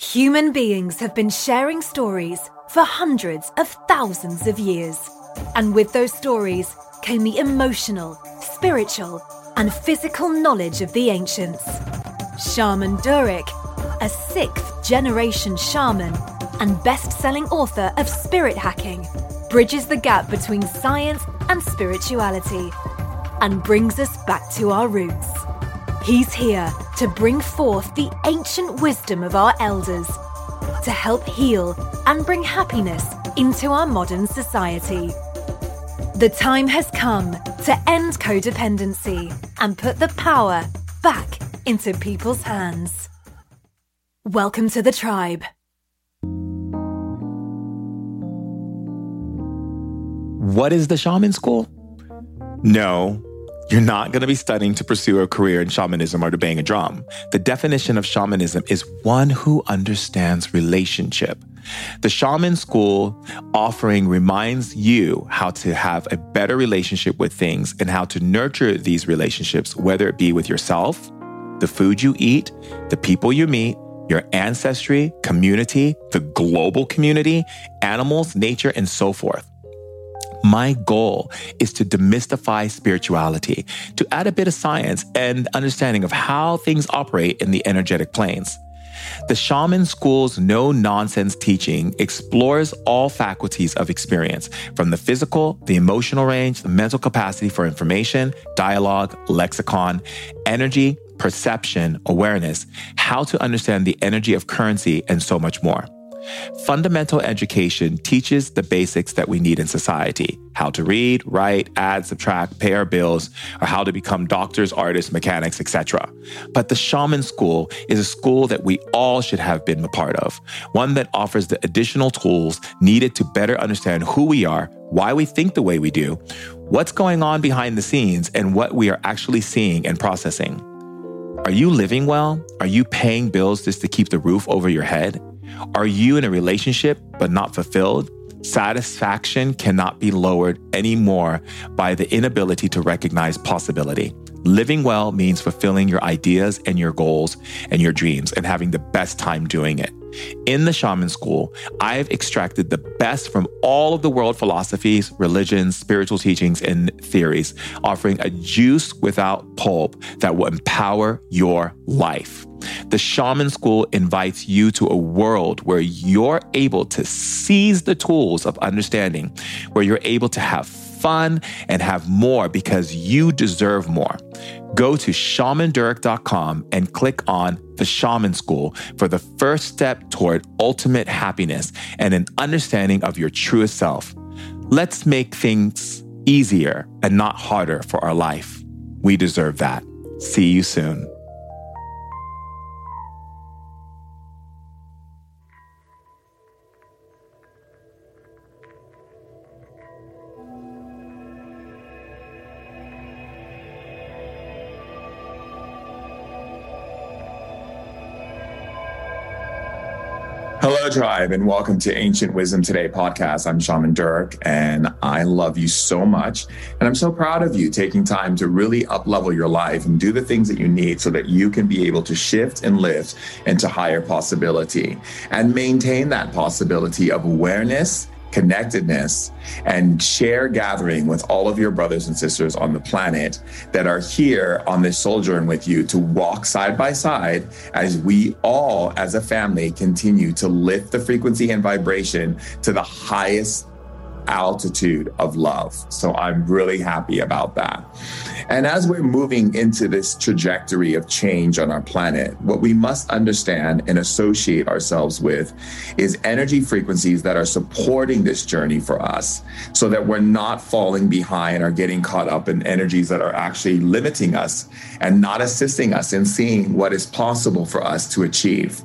Human beings have been sharing stories for hundreds of thousands of years. And with those stories came the emotional, spiritual, and physical knowledge of the ancients. Shaman Durek, a sixth generation shaman and best selling author of Spirit Hacking, bridges the gap between science and spirituality and brings us back to our roots. He's here to bring forth the ancient wisdom of our elders, to help heal and bring happiness into our modern society. The time has come to end codependency and put the power back into people's hands. Welcome to the tribe. What is the shaman school? No, you're not going to be studying to pursue a career in shamanism or to bang a drum. The definition of shamanism is one who understands relationship. The shaman school offering reminds you how to have a better relationship with things and how to nurture these relationships, whether it be with yourself, the food you eat, the people you meet, your ancestry, community, the global community, animals, nature, and so forth. My goal is to demystify spirituality, to add a bit of science and understanding of how things operate in the energetic planes. The Shaman School's no nonsense teaching explores all faculties of experience, from the physical, the emotional range, the mental capacity for information, dialogue, lexicon, energy, perception, awareness, how to understand the energy of currency, and so much more. Fundamental education teaches the basics that we need in society how to read, write, add, subtract, pay our bills, or how to become doctors, artists, mechanics, etc. But the Shaman School is a school that we all should have been a part of, one that offers the additional tools needed to better understand who we are, why we think the way we do, what's going on behind the scenes, and what we are actually seeing and processing. Are you living well? Are you paying bills just to keep the roof over your head? Are you in a relationship but not fulfilled? Satisfaction cannot be lowered anymore by the inability to recognize possibility. Living well means fulfilling your ideas and your goals and your dreams and having the best time doing it. In the shaman school, I've extracted the best from all of the world philosophies, religions, spiritual teachings, and theories, offering a juice without pulp that will empower your life. The shaman school invites you to a world where you're able to seize the tools of understanding, where you're able to have fun and have more because you deserve more. Go to shamandurek.com and click on the Shaman School for the first step toward ultimate happiness and an understanding of your truest self. Let's make things easier and not harder for our life. We deserve that. See you soon. Hello, Tribe, and welcome to Ancient Wisdom Today podcast. I'm Shaman Durek, and I love you so much. And I'm so proud of you taking time to really uplevel your life and do the things that you need so that you can be able to shift and lift into higher possibility and maintain that possibility of awareness connectedness and share gathering with all of your brothers and sisters on the planet that are here on this sojourn with you to walk side by side as we all as a family continue to lift the frequency and vibration to the highest altitude of love. So I'm really happy about that. And as we're moving into this trajectory of change on our planet, what we must understand and associate ourselves with is energy frequencies that are supporting this journey for us so that we're not falling behind or getting caught up in energies that are actually limiting us and not assisting us in seeing what is possible for us to achieve.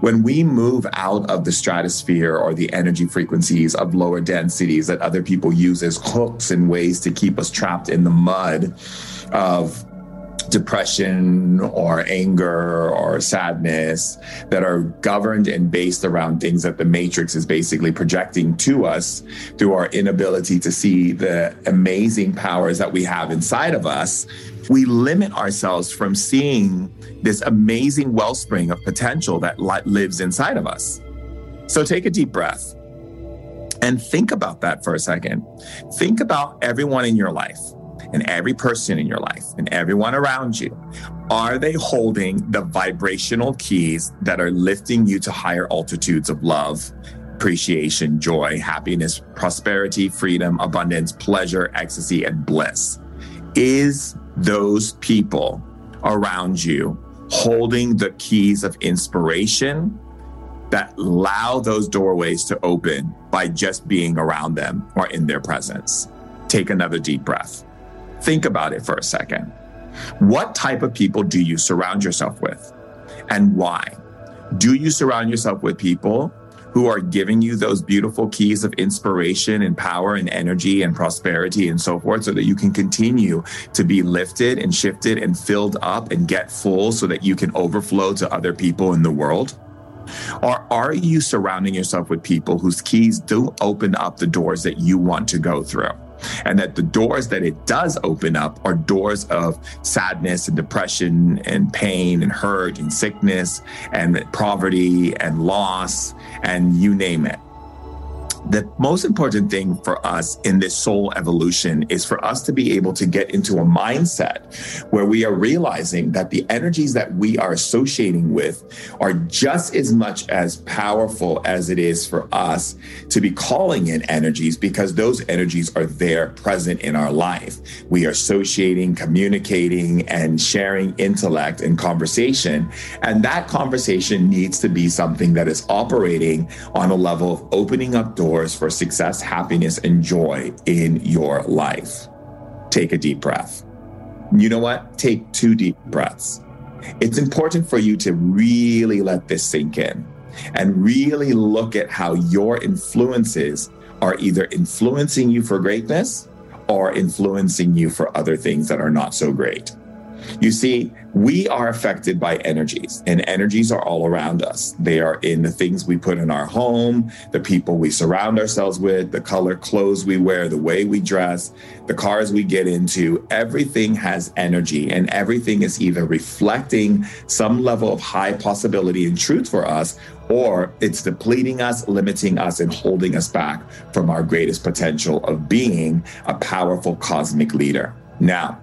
When we move out of the stratosphere or the energy frequencies of lower densities that other people use as hooks and ways to keep us trapped in the mud of depression or anger or sadness that are governed and based around things that the matrix is basically projecting to us through our inability to see the amazing powers that we have inside of us, we limit ourselves from seeing this amazing wellspring of potential that lives inside of us. So take a deep breath and think about that for a second. Think about everyone in your life and every person in your life and everyone around you, are they holding the vibrational keys that are lifting you to higher altitudes of love, appreciation, joy, happiness, prosperity, freedom, abundance, pleasure, ecstasy, and bliss? Is those people around you holding the keys of inspiration that allow those doorways to open by just being around them or in their presence? Take another deep breath. Think about it for a second. What type of people do you surround yourself with and why? Do you surround yourself with people who are giving you those beautiful keys of inspiration and power and energy and prosperity and so forth so that you can continue to be lifted and shifted and filled up and get full so that you can overflow to other people in the world? Or are you surrounding yourself with people whose keys do open up the doors that you want to go through? and that the doors that it does open up are doors of sadness and depression and pain and hurt and sickness and poverty and loss and you name it the most important thing for us in this soul evolution is for us to be able to get into a mindset where we are realizing that the energies that we are associating with are just as much as powerful as it is for us to be calling in energies because those energies are there present in our life. We are associating, communicating, and sharing intellect and conversation. And that conversation needs to be something that is operating on a level of opening up doors doors for success, happiness, and joy in your life. Take a deep breath. You know what? Take two deep breaths. It's important for you to really let this sink in and really look at how your influences are either influencing you for greatness or influencing you for other things that are not so great. You see, we are affected by energies, and energies are all around us. They are in the things we put in our home, the people we surround ourselves with, the color clothes we wear, the way we dress, the cars we get into. Everything has energy, and everything is either reflecting some level of high possibility and truth for us, or it's depleting us, limiting us, and holding us back from our greatest potential of being a powerful cosmic leader. Now,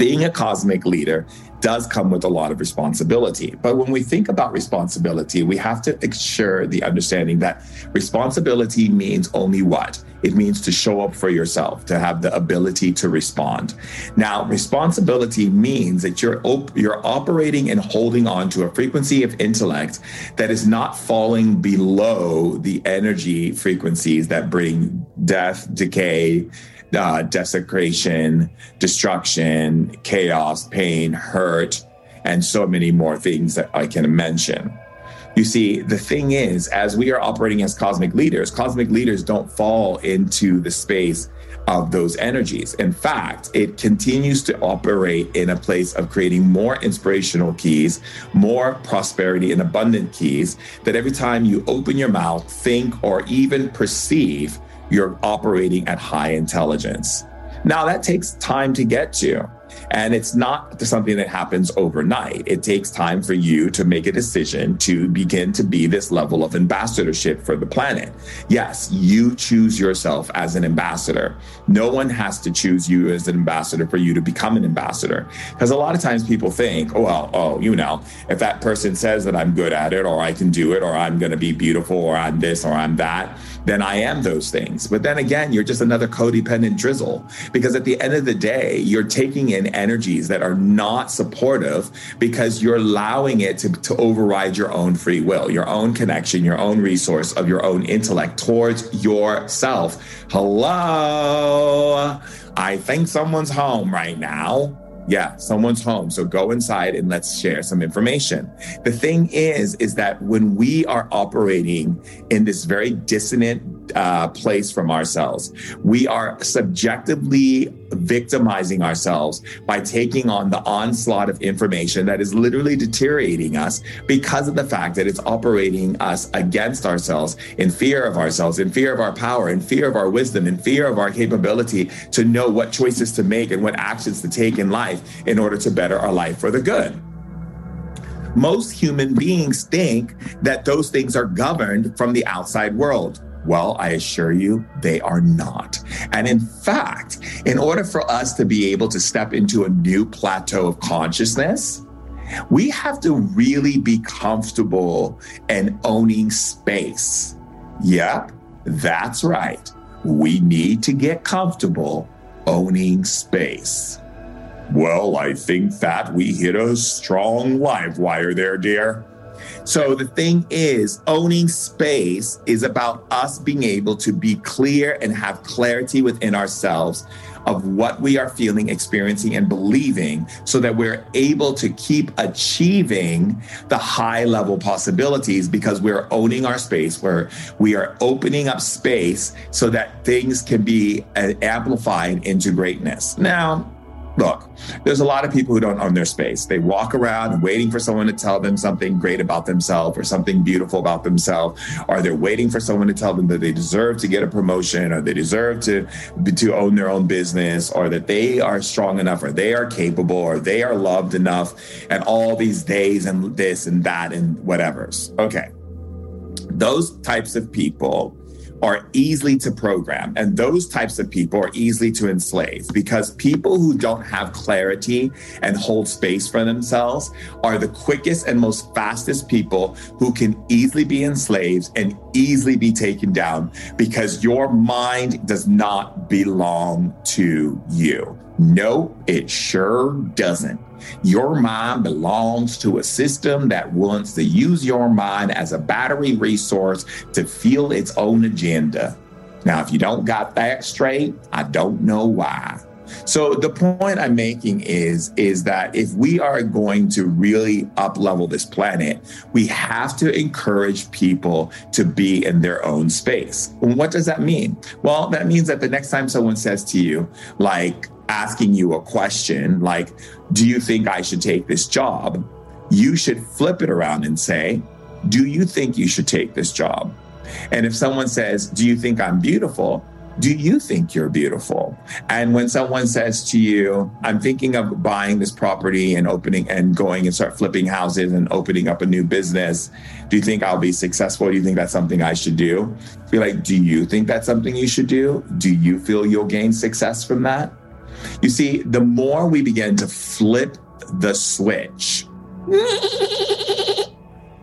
being a cosmic leader does come with a lot of responsibility. But when we think about responsibility, we have to ensure the understanding that responsibility means only what? It means to show up for yourself, to have the ability to respond. Now, responsibility means that you're op- you're operating and holding on to a frequency of intellect that is not falling below the energy frequencies that bring death, decay, uh, desecration, destruction, chaos, pain, hurt, and so many more things that I can mention. You see, the thing is, as we are operating as cosmic leaders, cosmic leaders don't fall into the space of those energies. In fact, it continues to operate in a place of creating more inspirational keys, more prosperity and abundant keys that every time you open your mouth, think, or even perceive, you're operating at high intelligence. Now, that takes time to get to. And it's not something that happens overnight. It takes time for you to make a decision to begin to be this level of ambassadorship for the planet. Yes, you choose yourself as an ambassador. No one has to choose you as an ambassador for you to become an ambassador. Because a lot of times people think, oh, well, oh, you know, if that person says that I'm good at it or I can do it or I'm going to be beautiful or I'm this or I'm that, then I am those things. But then again, you're just another codependent drizzle because at the end of the day, you're taking in energies that are not supportive because you're allowing it to, to override your own free will, your own connection, your own resource of your own intellect towards yourself. Hello. I think someone's home right now. Yeah, someone's home. So go inside and let's share some information. The thing is, is that when we are operating in this very dissonant, uh, place from ourselves. We are subjectively victimizing ourselves by taking on the onslaught of information that is literally deteriorating us because of the fact that it's operating us against ourselves in fear of ourselves, in fear of our power, in fear of our wisdom, in fear of our capability to know what choices to make and what actions to take in life in order to better our life for the good. Most human beings think that those things are governed from the outside world. Well, I assure you, they are not. And in fact, in order for us to be able to step into a new plateau of consciousness, we have to really be comfortable and owning space. Yep, that's right. We need to get comfortable owning space. Well, I think that we hit a strong live wire there, dear. So the thing is, owning space is about us being able to be clear and have clarity within ourselves of what we are feeling, experiencing, and believing so that we're able to keep achieving the high level possibilities because we're owning our space, where we are opening up space so that things can be uh, amplified into greatness. Now, look, there's a lot of people who don't own their space. They walk around waiting for someone to tell them something great about themselves or something beautiful about themselves, or they're waiting for someone to tell them that they deserve to get a promotion or they deserve to to own their own business or that they are strong enough or they are capable or they are loved enough and all these days and this and that and whatever's. Okay. Those types of people are easily to program. And those types of people are easily to enslave because people who don't have clarity and hold space for themselves are the quickest and most fastest people who can easily be enslaved and easily be taken down because your mind does not belong to you. No, it sure doesn't. Your mind belongs to a system that wants to use your mind as a battery resource to fuel its own agenda. Now, if you don't got that straight, I don't know why. So the point I'm making is is that if we are going to really up level this planet, we have to encourage people to be in their own space. And what does that mean? Well, that means that the next time someone says to you like asking you a question like, Do you think I should take this job? You should flip it around and say, Do you think you should take this job? And if someone says, Do you think I'm beautiful? Do you think you're beautiful? And when someone says to you, I'm thinking of buying this property and opening and going and start flipping houses and opening up a new business, do you think I'll be successful? Do you think that's something I should do? Be like, do you think that's something you should do? Do you feel you'll gain success from that? You see, the more we begin to flip the switch,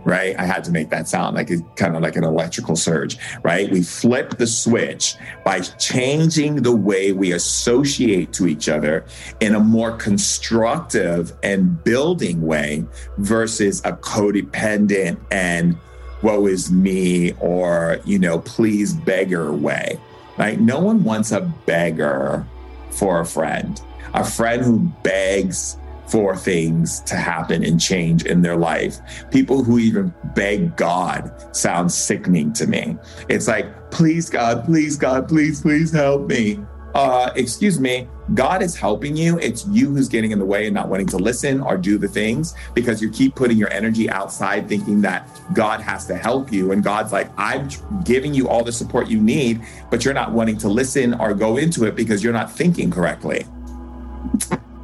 right? I had to make that sound like a kind of like an electrical surge, right? We flip the switch by changing the way we associate to each other in a more constructive and building way versus a codependent and woe is me or, you know, please beggar way. Right? No one wants a beggar for a friend, a friend who begs for things to happen and change in their life. People who even beg God sounds sickening to me. It's like, please, God, please, God, please, please help me. Uh, excuse me, God is helping you. It's you who's getting in the way and not wanting to listen or do the things because you keep putting your energy outside thinking that God has to help you. And God's like, I'm giving you all the support you need, but you're not wanting to listen or go into it because you're not thinking correctly.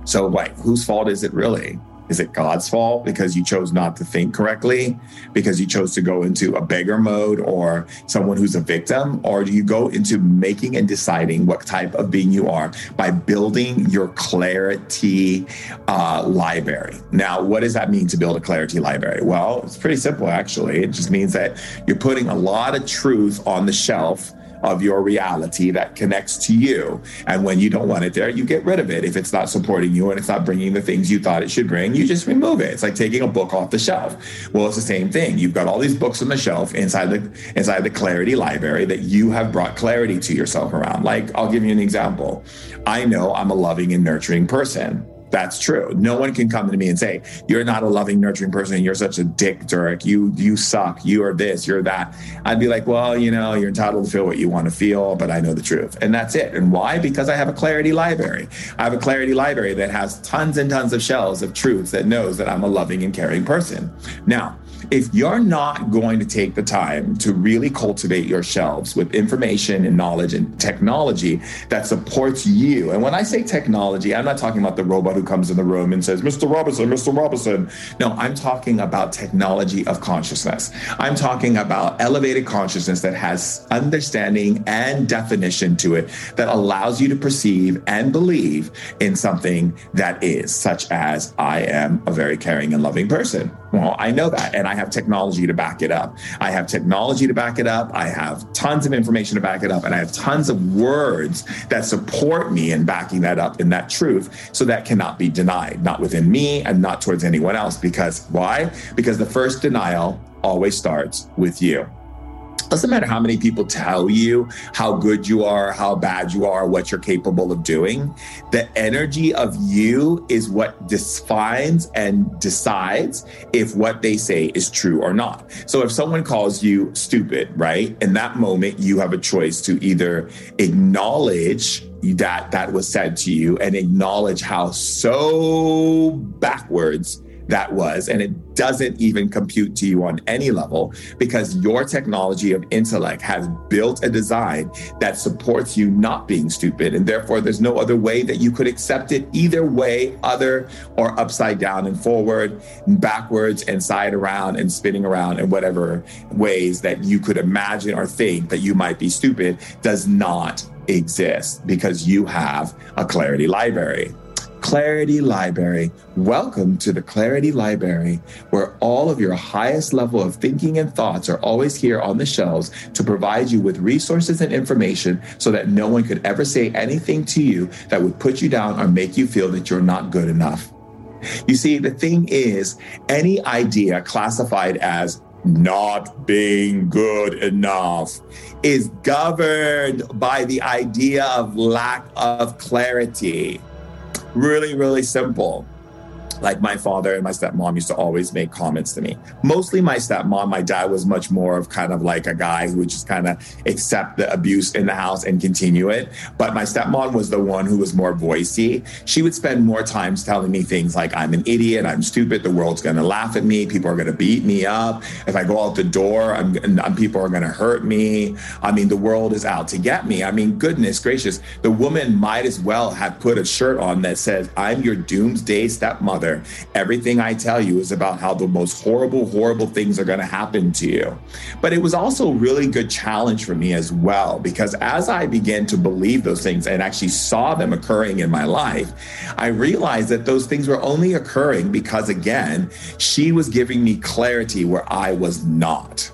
So, like, whose fault is it really? Is it God's fault because you chose not to think correctly, because you chose to go into a beggar mode or someone who's a victim? Or do you go into making and deciding what type of being you are by building your clarity uh, library? Now, what does that mean to build a clarity library? Well, it's pretty simple, actually. It just means that you're putting a lot of truth on the shelf of your reality that connects to you. And when you don't want it there, you get rid of it. If it's not supporting you and it's not bringing the things you thought it should bring, you just remove it. It's like taking a book off the shelf. Well, it's the same thing. You've got all these books on the shelf inside the inside the clarity library that you have brought clarity to yourself around. Like I'll give you an example. I know I'm a loving and nurturing person. That's true. No one can come to me and say, You're not a loving, nurturing person. You're such a dick, Durek. You you suck. You are this, you're that. I'd be like, Well, you know, you're entitled to feel what you want to feel, but I know the truth. And that's it. And why? Because I have a clarity library. I have a clarity library that has tons and tons of shells of truths that knows that I'm a loving and caring person. Now, if you're not going to take the time to really cultivate your shelves with information and knowledge and technology that supports you, and when I say technology, I'm not talking about the robot who comes in the room and says, Mr. Robinson, Mr. Robinson. No, I'm talking about technology of consciousness. I'm talking about elevated consciousness that has understanding and definition to it that allows you to perceive and believe in something that is, such as I am a very caring and loving person. Well, I know that, and I have technology to back it up. I have technology to back it up. I have tons of information to back it up, and I have tons of words that support me in backing that up in that truth. So that cannot be denied, not within me and not towards anyone else. Because why? Because the first denial always starts with you. Doesn't matter how many people tell you how good you are, how bad you are, what you're capable of doing. The energy of you is what defines and decides if what they say is true or not. So if someone calls you stupid, right? In that moment, you have a choice to either acknowledge that that was said to you and acknowledge how so backwards that was. And it doesn't even compute to you on any level because your technology of intellect has built a design that supports you not being stupid. And therefore, there's no other way that you could accept it either way, other or upside down and forward, and backwards and side around and spinning around in whatever ways that you could imagine or think that you might be stupid does not exist because you have a clarity library. Clarity Library. Welcome to the Clarity Library, where all of your highest level of thinking and thoughts are always here on the shelves to provide you with resources and information so that no one could ever say anything to you that would put you down or make you feel that you're not good enough. You see, the thing is, any idea classified as not being good enough is governed by the idea of lack of clarity. Really, really simple like my father and my stepmom used to always make comments to me. Mostly my stepmom, my dad was much more of kind of like a guy who would just kind of accept the abuse in the house and continue it. But my stepmom was the one who was more voicey. She would spend more times telling me things like, I'm an idiot, I'm stupid, the world's gonna laugh at me, people are gonna beat me up. If I go out the door, I'm, people are gonna hurt me. I mean, the world is out to get me. I mean, goodness gracious, the woman might as well have put a shirt on that says, I'm your doomsday stepmother Everything I tell you is about how the most horrible, horrible things are going to happen to you. But it was also a really good challenge for me as well, because as I began to believe those things and actually saw them occurring in my life, I realized that those things were only occurring because, again, she was giving me clarity where I was not.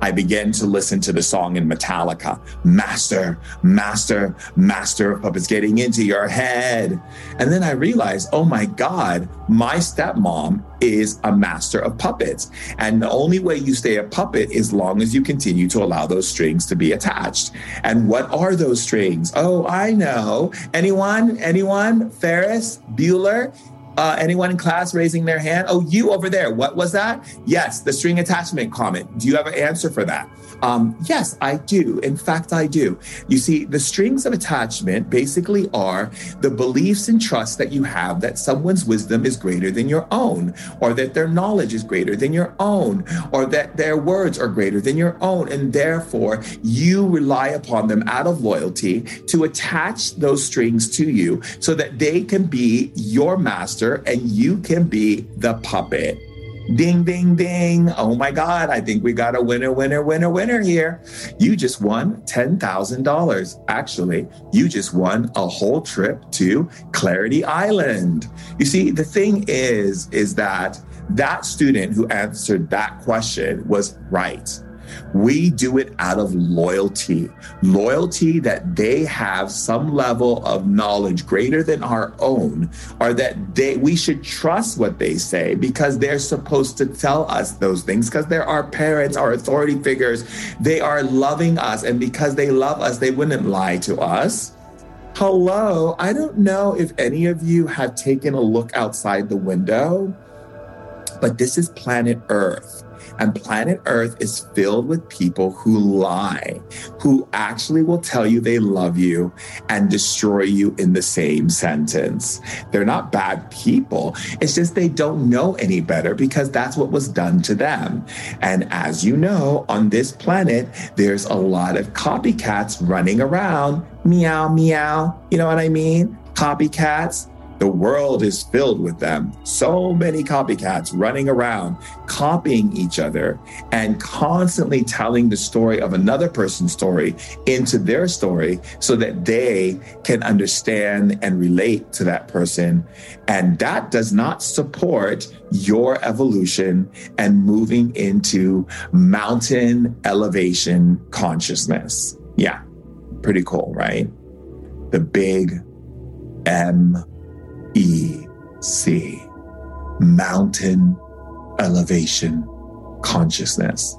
I began to listen to the song in Metallica Master, Master, Master of Puppets, getting into your head. And then I realized, oh my God, my stepmom is a master of puppets. And the only way you stay a puppet is long as you continue to allow those strings to be attached. And what are those strings? Oh, I know. Anyone? Anyone? Ferris? Bueller? Uh, anyone in class raising their hand? Oh, you over there. What was that? Yes, the string attachment comment. Do you have an answer for that? Um, yes, I do. In fact, I do. You see, the strings of attachment basically are the beliefs and trust that you have that someone's wisdom is greater than your own, or that their knowledge is greater than your own, or that their words are greater than your own. And therefore, you rely upon them out of loyalty to attach those strings to you so that they can be your master and you can be the puppet. Ding, ding, ding. Oh my God, I think we got a winner, winner, winner, winner here. You just won $10,000. Actually, you just won a whole trip to Clarity Island. You see, the thing is, is that that student who answered that question was right. We do it out of loyalty, loyalty that they have some level of knowledge greater than our own, or that they we should trust what they say because they're supposed to tell us those things because they're our parents, our authority figures. They are loving us, and because they love us, they wouldn't lie to us. Hello, I don't know if any of you have taken a look outside the window, but this is planet Earth. And planet Earth is filled with people who lie, who actually will tell you they love you and destroy you in the same sentence. They're not bad people. It's just they don't know any better because that's what was done to them. And as you know, on this planet, there's a lot of copycats running around meow, meow. You know what I mean? Copycats. The world is filled with them. So many copycats running around, copying each other, and constantly telling the story of another person's story into their story so that they can understand and relate to that person. And that does not support your evolution and moving into mountain elevation consciousness. Yeah Pretty cool, right? The big M E C, mountain elevation consciousness.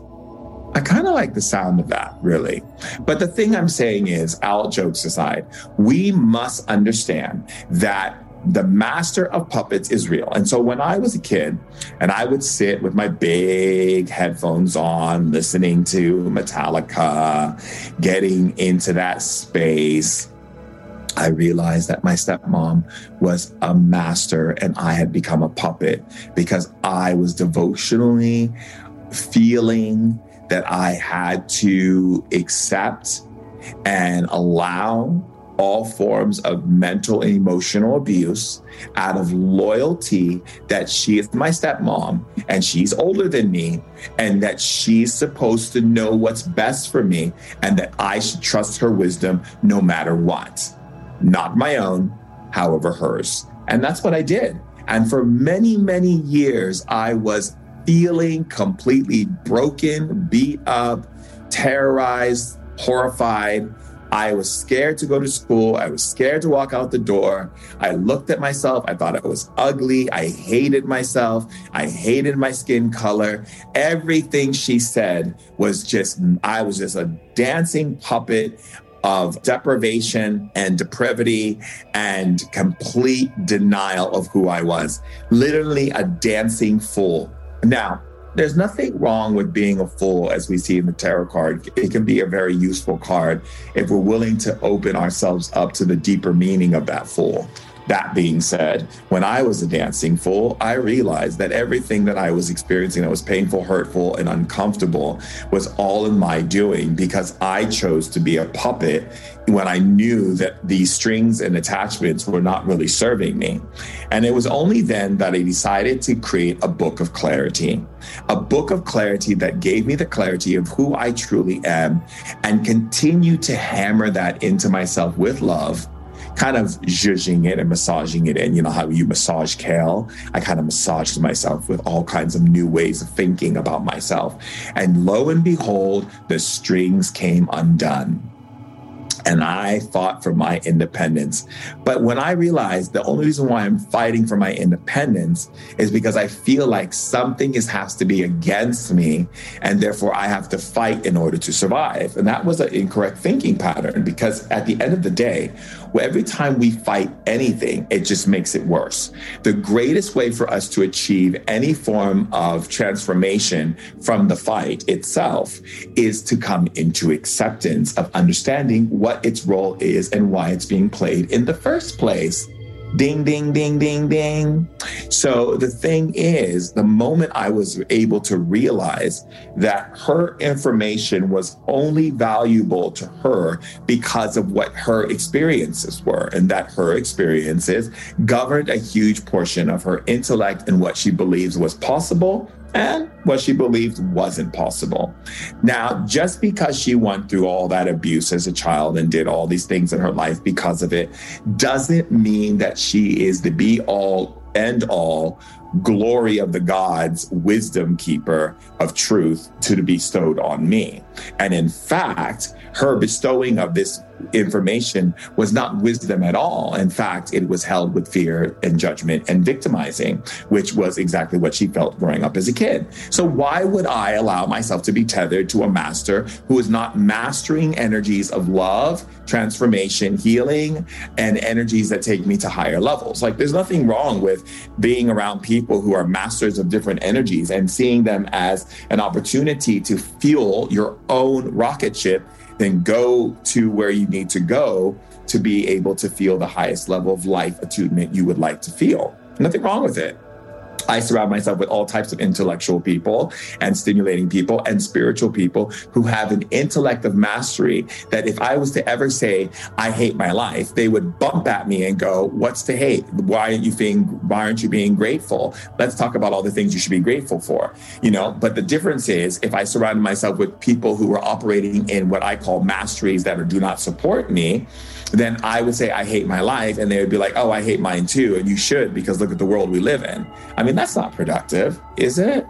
I kind of like the sound of that, really. But the thing I'm saying is, all jokes aside, we must understand that the master of puppets is real. And so when I was a kid and I would sit with my big headphones on, listening to Metallica, getting into that space, I realized that my stepmom was a master and I had become a puppet because I was devotionally feeling that I had to accept and allow all forms of mental and emotional abuse out of loyalty that she is my stepmom and she's older than me and that she's supposed to know what's best for me and that I should trust her wisdom no matter what. Not my own, however, hers. And that's what I did. And for many, many years, I was feeling completely broken, beat up, terrorized, horrified I was scared to go to school. I was scared to walk out the door. I looked at myself. I thought I was ugly. I hated myself. I hated my skin color. Everything she said was just, I was just a dancing puppet of deprivation and depravity and complete denial of who I was. Literally a dancing fool. Now, there's nothing wrong with being a fool, as we see in the tarot card. It can be a very useful card if we're willing to open ourselves up to the deeper meaning of that fool. That being said, when I was a dancing fool, I realized that everything that I was experiencing that was painful, hurtful, and uncomfortable was all in my doing because I chose to be a puppet when I knew that these strings and attachments were not really serving me. And it was only then that I decided to create a book of clarity, a book of clarity that gave me the clarity of who I truly am and continue to hammer that into myself with love kind of zhuzhing it and massaging it in. You know how you massage kale? I kind of massaged myself with all kinds of new ways of thinking about myself. And lo and behold, the strings came undone and I fought for my independence. But when I realized the only reason why I'm fighting for my independence is because I feel like something is, has to be against me, and therefore I have to fight in order to survive. And that was an incorrect thinking pattern because at the end of the day, every time we fight anything, it just makes it worse. The greatest way for us to achieve any form of transformation from the fight itself is to come into acceptance of understanding what its role is and why it's being played in the first place. Ding, ding, ding, ding, ding. So the thing is, the moment I was able to realize that her information was only valuable to her because of what her experiences were, and that her experiences governed a huge portion of her intellect and what she believes was possible and what she believed wasn't possible. Now, just because she went through all that abuse as a child and did all these things in her life because of it, doesn't mean that she is the be all end all glory of the gods, wisdom keeper of truth to be bestowed on me. And in fact, her bestowing of this information was not wisdom at all. In fact, it was held with fear and judgment and victimizing, which was exactly what she felt growing up as a kid. So, why would I allow myself to be tethered to a master who is not mastering energies of love, transformation, healing, and energies that take me to higher levels? Like, there's nothing wrong with being around people who are masters of different energies and seeing them as an opportunity to fuel your own rocket ship then go to where you need to go to be able to feel the highest level of life attunement you would like to feel. Nothing wrong with it. I surround myself with all types of intellectual people and stimulating people and spiritual people who have an intellect of mastery that if I was to ever say, I hate my life, they would bump at me and go, What's to hate? Why aren't you being why aren't you being grateful? Let's talk about all the things you should be grateful for. You know, but the difference is if I surround myself with people who are operating in what I call masteries that are, do not support me, then I would say I hate my life, and they would be like, "Oh, I hate mine too," and you should because look at the world we live in. I mean, that's not productive, is it?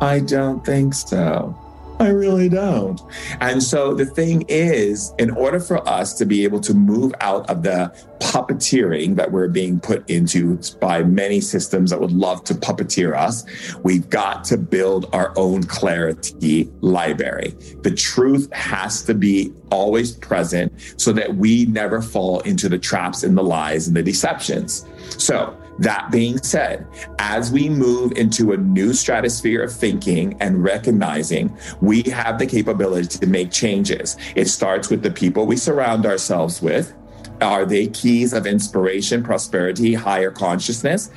I don't think so. I really don't. And so the thing is, in order for us to be able to move out of the puppeteering that we're being put into by many systems that would love to puppeteer us, we've got to build our own clarity library. The truth has to be always present so that we never fall into the traps and the lies and the deceptions. So, that being said, as we move into a new stratosphere of thinking and recognizing, we have the capability to make changes. It starts with the people we surround ourselves with. Are they keys of inspiration, prosperity, higher consciousness,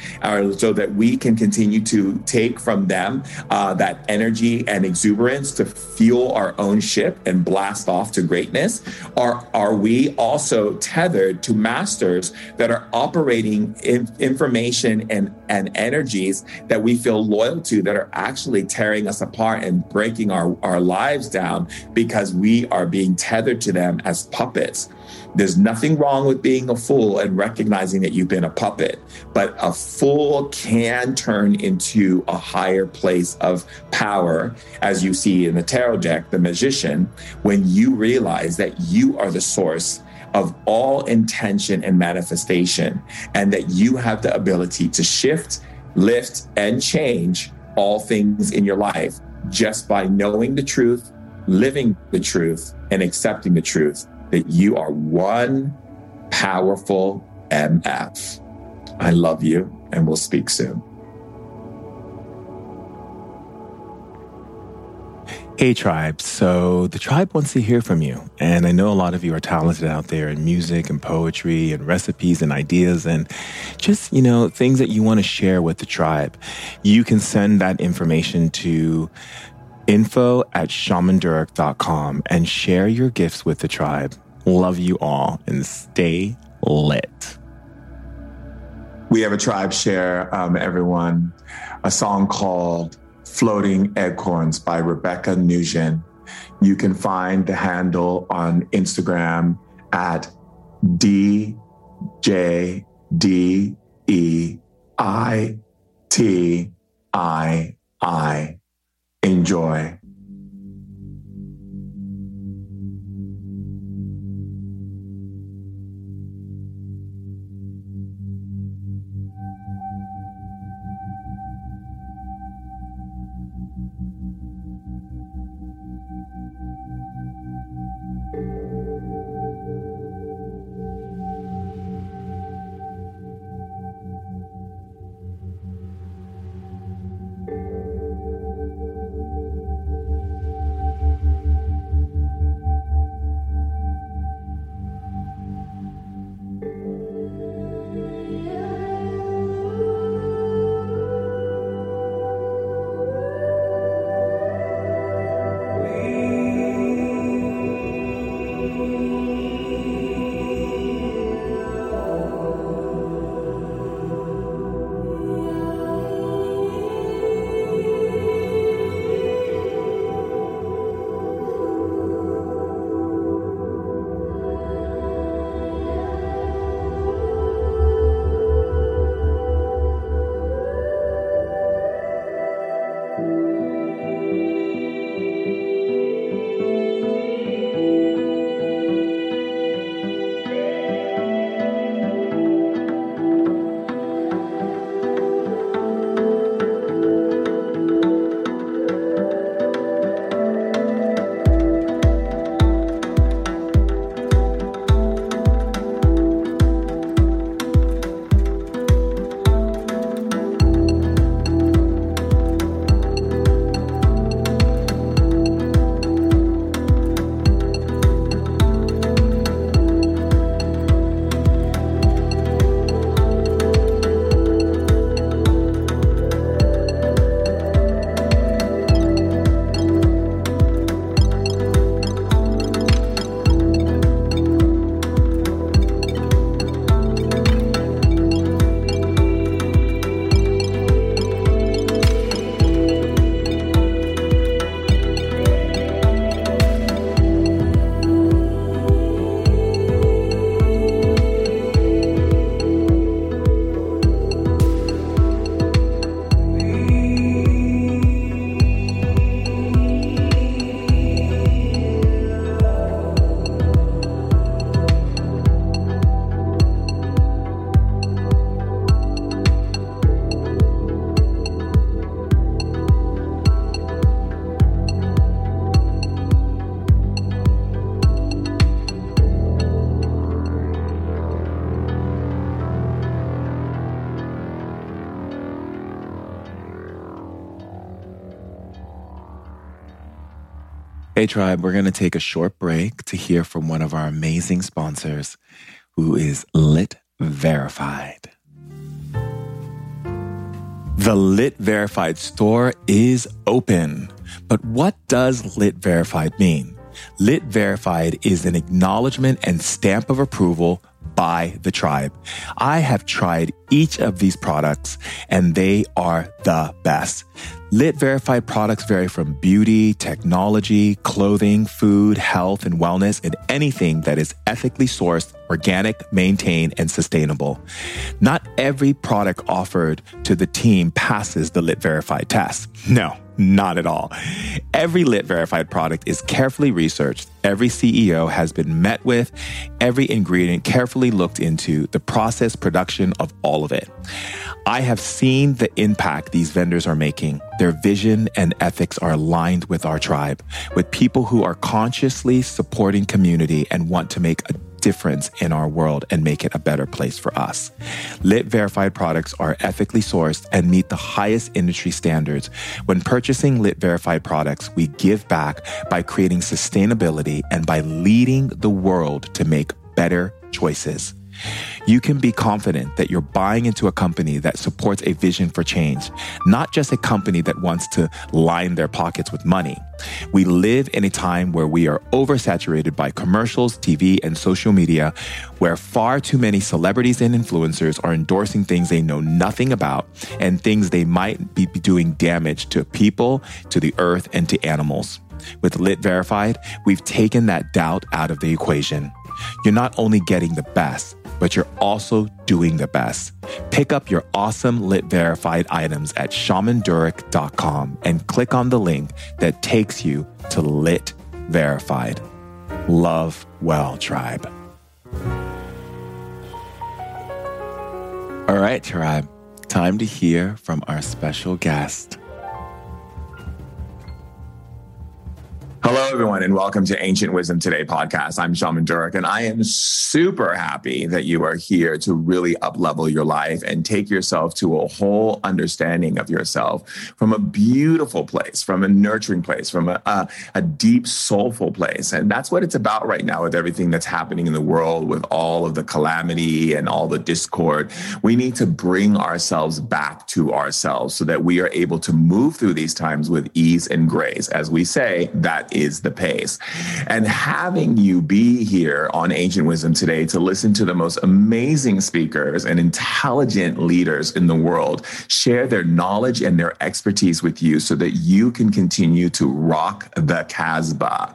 so that we can continue to take from them uh, that energy and exuberance to fuel our own ship and blast off to greatness? Or are we also tethered to masters that are operating in information and, and energies that we feel loyal to that are actually tearing us apart and breaking our, our lives down because we are being tethered to them as puppets? There's nothing wrong with being a fool and recognizing that you've been a puppet, but a fool can turn into a higher place of power, as you see in the tarot deck, the magician, when you realize that you are the source of all intention and manifestation, and that you have the ability to shift, lift, and change all things in your life just by knowing the truth, living the truth, and accepting the truth that you are one powerful MF. I love you, and we'll speak soon. Hey, tribe. So the tribe wants to hear from you. And I know a lot of you are talented out there in music and poetry and recipes and ideas and just, you know, things that you want to share with the tribe. You can send that information to info at shamandurek.com and share your gifts with the tribe. Love you all and stay lit. We have a tribe share, um, everyone, a song called Floating Acorns by Rebecca Nugent. You can find the handle on Instagram at D J D E I T I I. Enjoy. Hey, Tribe, we're going to take a short break to hear from one of our amazing sponsors, who is Lit Verified. The Lit Verified store is open. But what does Lit Verified mean? Lit Verified is an acknowledgement and stamp of approval by the tribe. I have tried each of these products and they are the best. Lit verified products vary from beauty, technology, clothing, food, health, and wellness, and anything that is ethically sourced, organic, maintained, and sustainable. Not every product offered to the team passes the Lit verified test. No. Not at all. Every Lit verified product is carefully researched. Every CEO has been met with, every ingredient carefully looked into, the process, production of all of it. I have seen the impact these vendors are making. Their vision and ethics are aligned with our tribe, with people who are consciously supporting community and want to make a difference in our world and make it a better place for us. Lit verified products are ethically sourced and meet the highest industry standards. When purchasing Lit verified products, we give back by creating sustainability and by leading the world to make better choices. You can be confident that you're buying into a company that supports a vision for change, not just a company that wants to line their pockets with money. We live in a time where we are oversaturated by commercials, TV, and social media, where far too many celebrities and influencers are endorsing things they know nothing about and things they might be doing damage to people, to the earth, and to animals. With Lit Verified, we've taken that doubt out of the equation. You're not only getting the best, but you're also doing the best. Pick up your awesome Lit Verified items at shamandurek.com and click on the link that takes you to Lit Verified. Love Well Tribe. All right, Tribe, time to hear from our special guest. Everyone, and welcome to Ancient Wisdom Today podcast. I'm Shaman Durek, and I am super happy that you are here to really uplevel your life and take yourself to a whole understanding of yourself from a beautiful place, from a nurturing place, from a, a, a deep, soulful place. And that's what it's about right now with everything that's happening in the world, with all of the calamity and all the discord. We need to bring ourselves back to ourselves so that we are able to move through these times with ease and grace. As we say, that is the pace. And having you be here on Ancient Wisdom today to listen to the most amazing speakers and intelligent leaders in the world share their knowledge and their expertise with you so that you can continue to rock the Casbah.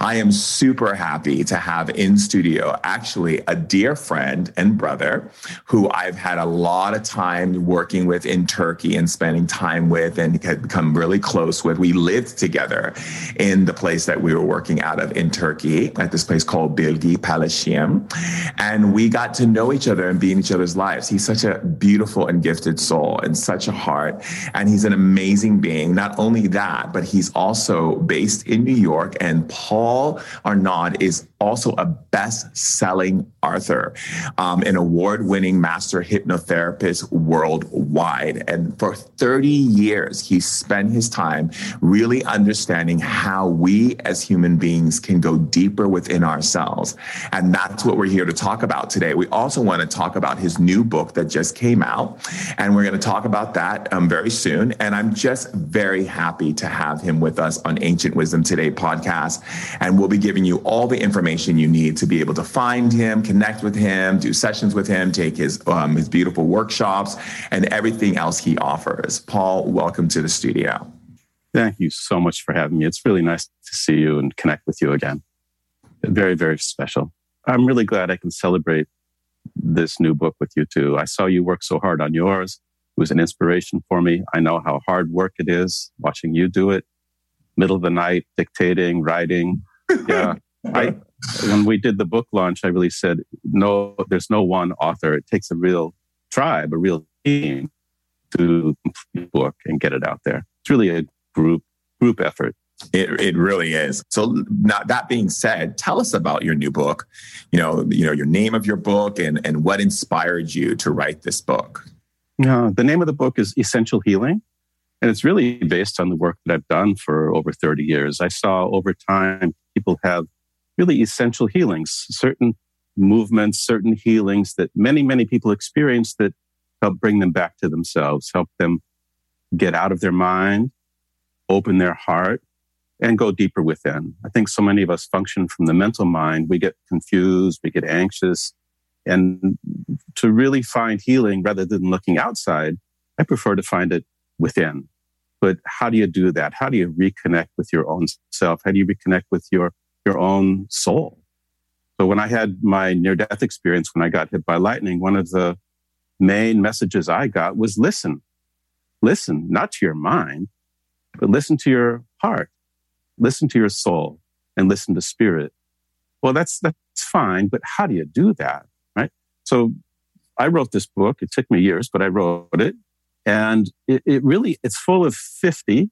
I am super happy to have in studio actually a dear friend and brother who I've had a lot of time working with in Turkey and spending time with and had become really close with. We lived together in the place that we were working out of in Turkey at this place called Bilgi Palacium. And we got to know each other and be in each other's lives. He's such a beautiful and gifted soul and such a heart. And he's an amazing being. Not only that, but he's also based in New York. And Paul Aurand is also a best selling author, um, an award winning master hypnotherapist worldwide. And for 30 years, he spent his time really understanding how we as human beings can go deeper within ourselves. And that's what we're here to talk about today. We also want to talk about his new book that just came out. And we're going to talk about that um, very soon. And I'm just very happy to have him with us on Ancient Wisdom Today podcast. And we'll be giving you all the information you need to be able to find him, connect with him, do sessions with him, take his, um, his beautiful workshops, and everything else he offers. Paul, welcome to the studio. Thank you so much for having me. It's really nice to see you and connect with you again. Very, very special. I'm really glad I can celebrate this new book with you too. I saw you work so hard on yours. It was an inspiration for me. I know how hard work it is watching you do it. Middle of the night, dictating, writing. Yeah. I, when we did the book launch, I really said, no, there's no one author. It takes a real tribe, a real team to complete the book and get it out there. It's really a group group effort. It, it really is. So now that being said, tell us about your new book. You know, you know your name of your book and and what inspired you to write this book. Yeah, the name of the book is Essential Healing, And it's really based on the work that I've done for over 30 years. I saw over time people have really essential healings, certain movements, certain healings that many, many people experience that help bring them back to themselves, help them get out of their mind, open their heart, and go deeper within. I think so many of us function from the mental mind. We get confused, we get anxious. And to really find healing rather than looking outside, I prefer to find it within. But how do you do that? How do you reconnect with your own self? How do you reconnect with your, your own soul? So when I had my near death experience, when I got hit by lightning, one of the main messages I got was listen, listen, not to your mind, but listen to your heart, listen to your soul and listen to spirit. Well, that's, that's fine, but how do you do that? Right. So I wrote this book. It took me years, but I wrote it and it, it really, it's full of 50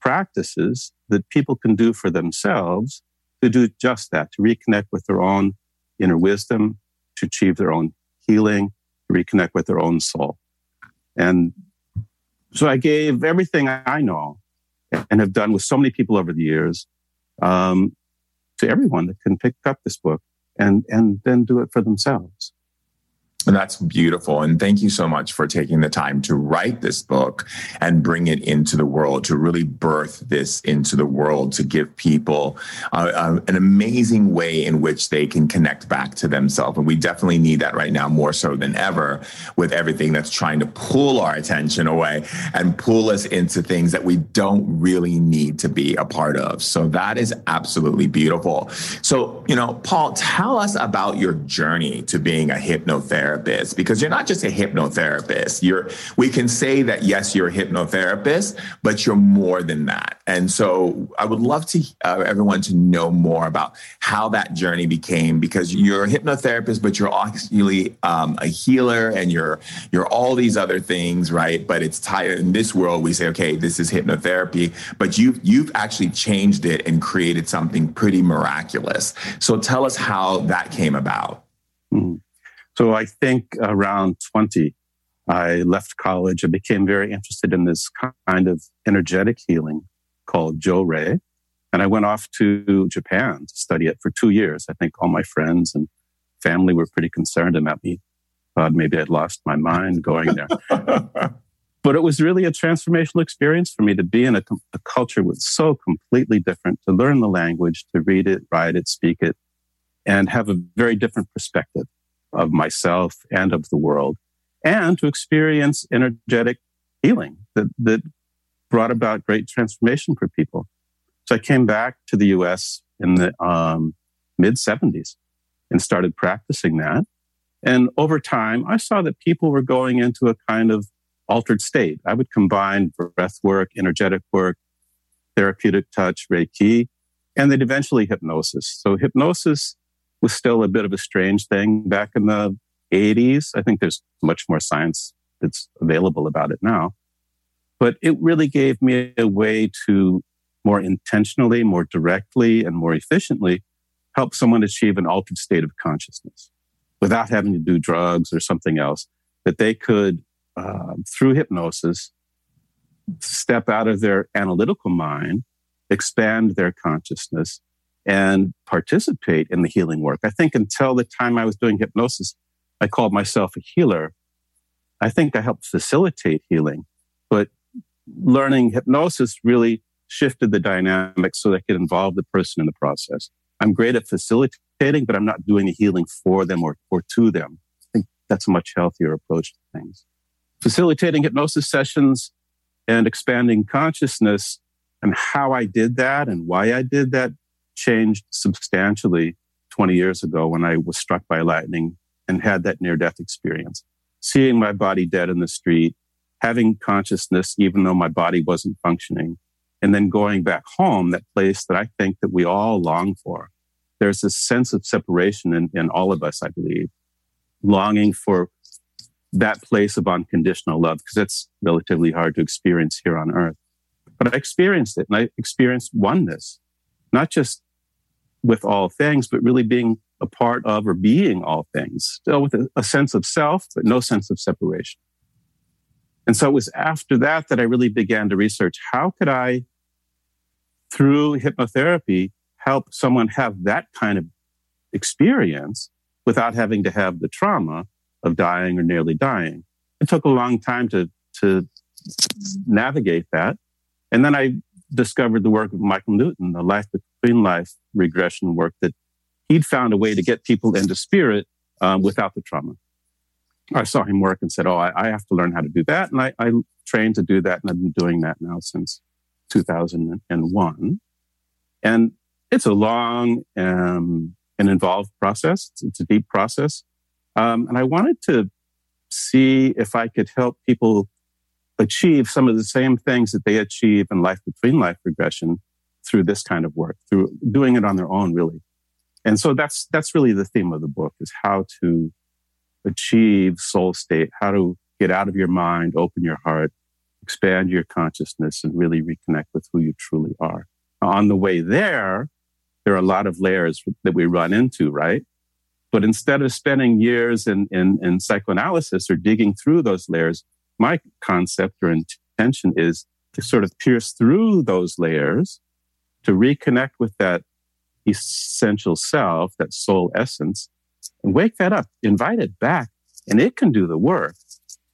practices that people can do for themselves to do just that, to reconnect with their own inner wisdom, to achieve their own healing, to reconnect with their own soul. And so I gave everything I know and have done with so many people over the years um, to everyone that can pick up this book and, and then do it for themselves. And that's beautiful. And thank you so much for taking the time to write this book and bring it into the world, to really birth this into the world, to give people an amazing way in which they can connect back to themselves. And we definitely need that right now more so than ever with everything that's trying to pull our attention away and pull us into things that we don't really need to be a part of. So that is absolutely beautiful. So, you know, Paul, tell us about your journey to being a hypnotherapist hypnotherapist because you're not just a hypnotherapist. You're we can say that yes, you're a hypnotherapist, but you're more than that. And so I would love to uh, everyone to know more about how that journey became because you're a hypnotherapist, but you're actually um, a healer and you're you're all these other things, right? But it's tied in this world. We say, okay, this is hypnotherapy, but you've you've actually changed it and created something pretty miraculous. So tell us how that came about. Mm-hmm. So I think around 20, I left college. I became very interested in this kind of energetic healing called Johrei. And I went off to Japan to study it for two years. I think all my friends and family were pretty concerned about me. Thought maybe I'd lost my mind going there. but it was really a transformational experience for me to be in a, a culture was so completely different, to learn the language, to read it, write it, speak it, and have a very different perspective of myself and of the world, and to experience energetic healing that, that brought about great transformation for people. So I came back to the US in the um, mid 70s and started practicing that. And over time, I saw that people were going into a kind of altered state. I would combine breath work, energetic work, therapeutic touch, Reiki, and then eventually hypnosis. So hypnosis was still a bit of a strange thing back in the 80s. I think there's much more science that's available about it now. But it really gave me a way to more intentionally, more directly, and more efficiently help someone achieve an altered state of consciousness without having to do drugs or something else, that they could, uh, through hypnosis, step out of their analytical mind, expand their consciousness, and participate in the healing work. I think until the time I was doing hypnosis, I called myself a healer. I think I helped facilitate healing, but learning hypnosis really shifted the dynamics so that I could involve the person in the process. I'm great at facilitating, but I'm not doing the healing for them or, or to them. I think that's a much healthier approach to things. Facilitating hypnosis sessions and expanding consciousness and how I did that and why I did that changed substantially 20 years ago when I was struck by lightning and had that near death experience. Seeing my body dead in the street, having consciousness, even though my body wasn't functioning, and then going back home, that place that I think that we all long for. There's this sense of separation in, in all of us, I believe, longing for that place of unconditional love, because it's relatively hard to experience here on earth. But I experienced it and I experienced oneness, not just with all things, but really being a part of or being all things, still with a, a sense of self, but no sense of separation. And so it was after that that I really began to research how could I, through hypnotherapy, help someone have that kind of experience without having to have the trauma of dying or nearly dying. It took a long time to, to navigate that. And then I discovered the work of Michael Newton, the life between life regression work that he'd found a way to get people into spirit um, without the trauma. I saw him work and said, Oh, I, I, have to learn how to do that. And I, I trained to do that. And I've been doing that now since 2001. And it's a long um, and involved process. It's, a deep process. Um, and I wanted to see if I could help people achieve some of the same things that they achieve in life between life regression through this kind of work, through doing it on their own, really. And so that's, that's really the theme of the book is how to achieve soul state, how to get out of your mind, open your heart, expand your consciousness and really reconnect with who you truly are. On the way there, there are a lot of layers that we run into, right? But instead of spending years in, in, in psychoanalysis or digging through those layers, my concept or intention is to sort of pierce through those layers to reconnect with that essential self, that soul essence, and wake that up, invite it back, and it can do the work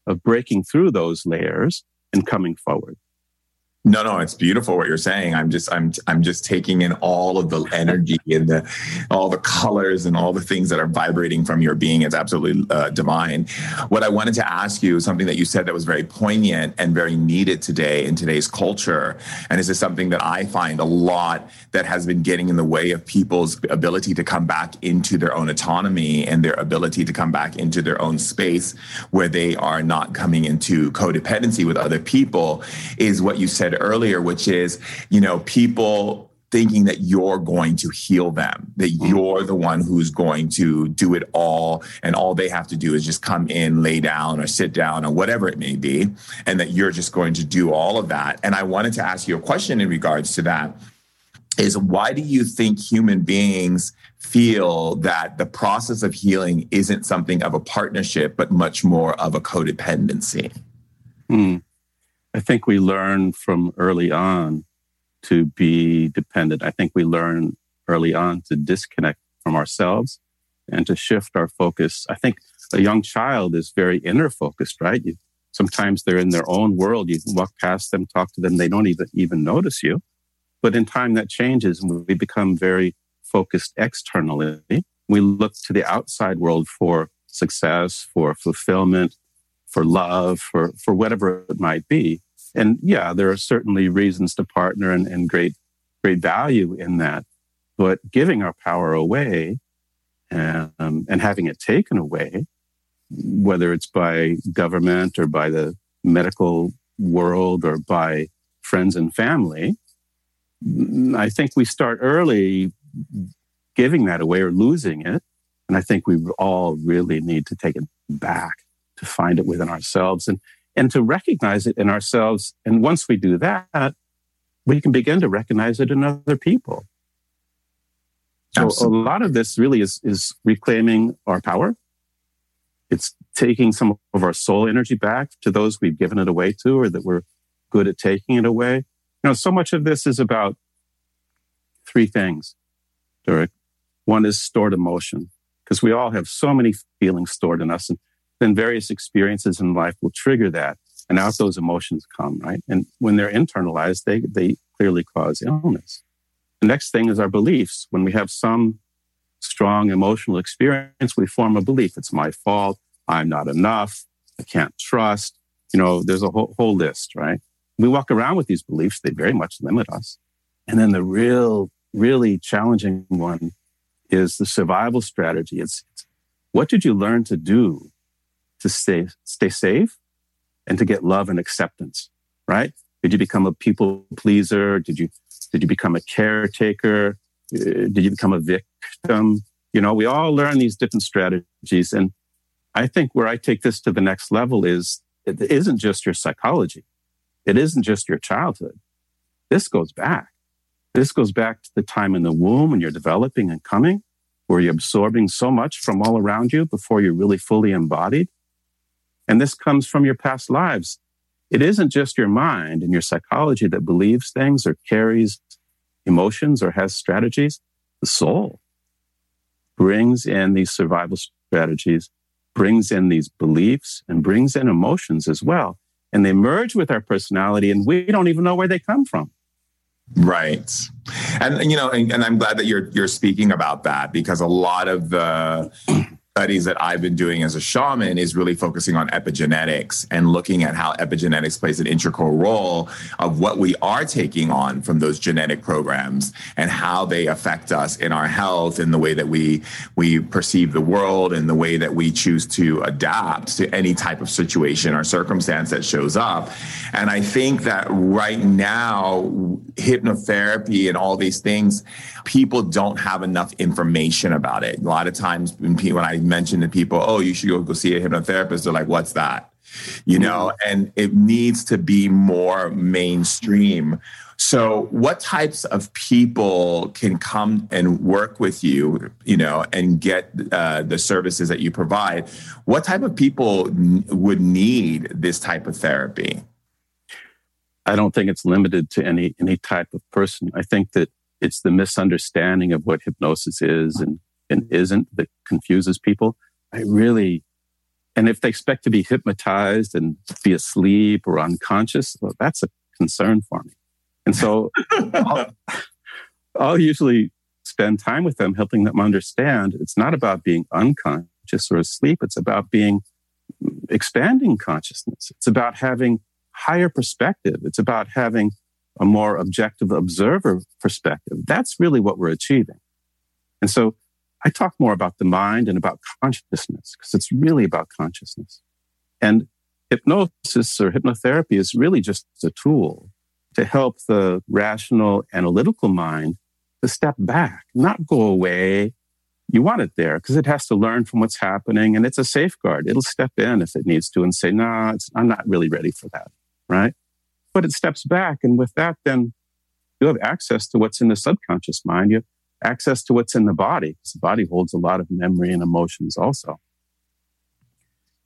of breaking through those layers and coming forward. No, no, it's beautiful what you're saying. I'm just, I'm, I'm just taking in all of the energy and the, all the colors and all the things that are vibrating from your being. It's absolutely uh, divine. What I wanted to ask you, something that you said that was very poignant and very needed today in today's culture, and this is something that I find a lot that has been getting in the way of people's ability to come back into their own autonomy and their ability to come back into their own space where they are not coming into codependency with other people, is what you said said earlier, which is, you know, people thinking that you're going to heal them, that mm-hmm. you're the one who's going to do it all. And all they have to do is just come in, lay down, or sit down, or whatever it may be. And that you're just going to do all of that. And I wanted to ask you a question in regards to that is why do you think human beings feel that the process of healing isn't something of a partnership, but much more of a codependency? Hmm. I think we learn from early on to be dependent. I think we learn early on to disconnect from ourselves and to shift our focus. I think a young child is very inner focused, right? You, sometimes they're in their own world. You walk past them, talk to them. They don't even, even notice you. But in time that changes and we become very focused externally. We look to the outside world for success, for fulfillment, for love, for, for whatever it might be. And yeah, there are certainly reasons to partner and, and great, great value in that. But giving our power away um, and having it taken away, whether it's by government or by the medical world or by friends and family, I think we start early giving that away or losing it. And I think we all really need to take it back to find it within ourselves and, and to recognize it in ourselves. And once we do that, we can begin to recognize it in other people. So Absolutely. a lot of this really is, is reclaiming our power. It's taking some of our soul energy back to those we've given it away to or that we're good at taking it away. You know, so much of this is about three things, Durek. One is stored emotion, because we all have so many feelings stored in us. And then various experiences in life will trigger that. And out those emotions come, right? And when they're internalized, they, they clearly cause illness. The next thing is our beliefs. When we have some strong emotional experience, we form a belief. It's my fault. I'm not enough. I can't trust. You know, there's a whole, whole list, right? We walk around with these beliefs. They very much limit us. And then the real, really challenging one is the survival strategy. It's, it's what did you learn to do to stay, stay safe and to get love and acceptance, right? Did you become a people pleaser? Did you, did you become a caretaker? Uh, did you become a victim? You know, we all learn these different strategies. And I think where I take this to the next level is it isn't just your psychology. It isn't just your childhood. This goes back. This goes back to the time in the womb when you're developing and coming, where you're absorbing so much from all around you before you're really fully embodied. And this comes from your past lives. it isn't just your mind and your psychology that believes things or carries emotions or has strategies. The soul brings in these survival strategies, brings in these beliefs, and brings in emotions as well. And they merge with our personality, and we don't even know where they come from. Right. And you know, and, and, I'm glad that you're you're speaking about that because a lot of the studies that I've been doing as a shaman is really focusing on epigenetics and looking at how epigenetics plays an integral role of what we are taking on from those genetic programs and how they affect us in our health in the way that we we perceive the world and the way that we choose to adapt to any type of situation or circumstance that shows up. And I think that right now hypnotherapy and all these things people don't have enough information about it. A lot of times when, when I mention to people, oh, you should go, go see a hypnotherapist, they're like, what's that? You know, mm-hmm. and it needs to be more mainstream. So, what types of people can come and work with you, you know, and get uh, the services that you provide? What type of people n- would need this type of therapy? I don't think it's limited to any any type of person. I think that it's the misunderstanding of what hypnosis is and, and isn't that confuses people. I really, and if they expect to be hypnotized and be asleep or unconscious, well, that's a concern for me. And so I'll, I'll usually spend time with them, helping them understand it's not about being unconscious or asleep. It's about being expanding consciousness. It's about having higher perspective. It's about having a more objective observer perspective. That's really what we're achieving. And so I talk more about the mind and about consciousness because it's really about consciousness. And hypnosis or hypnotherapy is really just a tool to help the rational analytical mind to step back, not go away. You want it there because it has to learn from what's happening and it's a safeguard. It'll step in if it needs to and say, no, nah, I'm not really ready for that. Right but it steps back. And with that, then you have access to what's in the subconscious mind. You have access to what's in the body because the body holds a lot of memory and emotions also.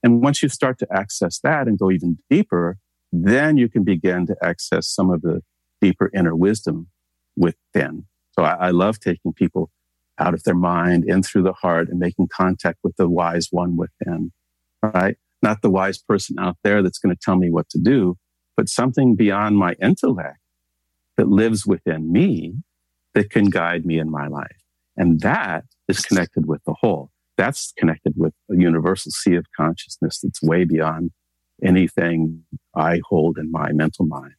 And once you start to access that and go even deeper, then you can begin to access some of the deeper inner wisdom within. So I, I love taking people out of their mind in through the heart and making contact with the wise one within, right? Not the wise person out there that's going to tell me what to do, but something beyond my intellect that lives within me that can guide me in my life. And that is connected with the whole. That's connected with a universal sea of consciousness that's way beyond anything I hold in my mental mind.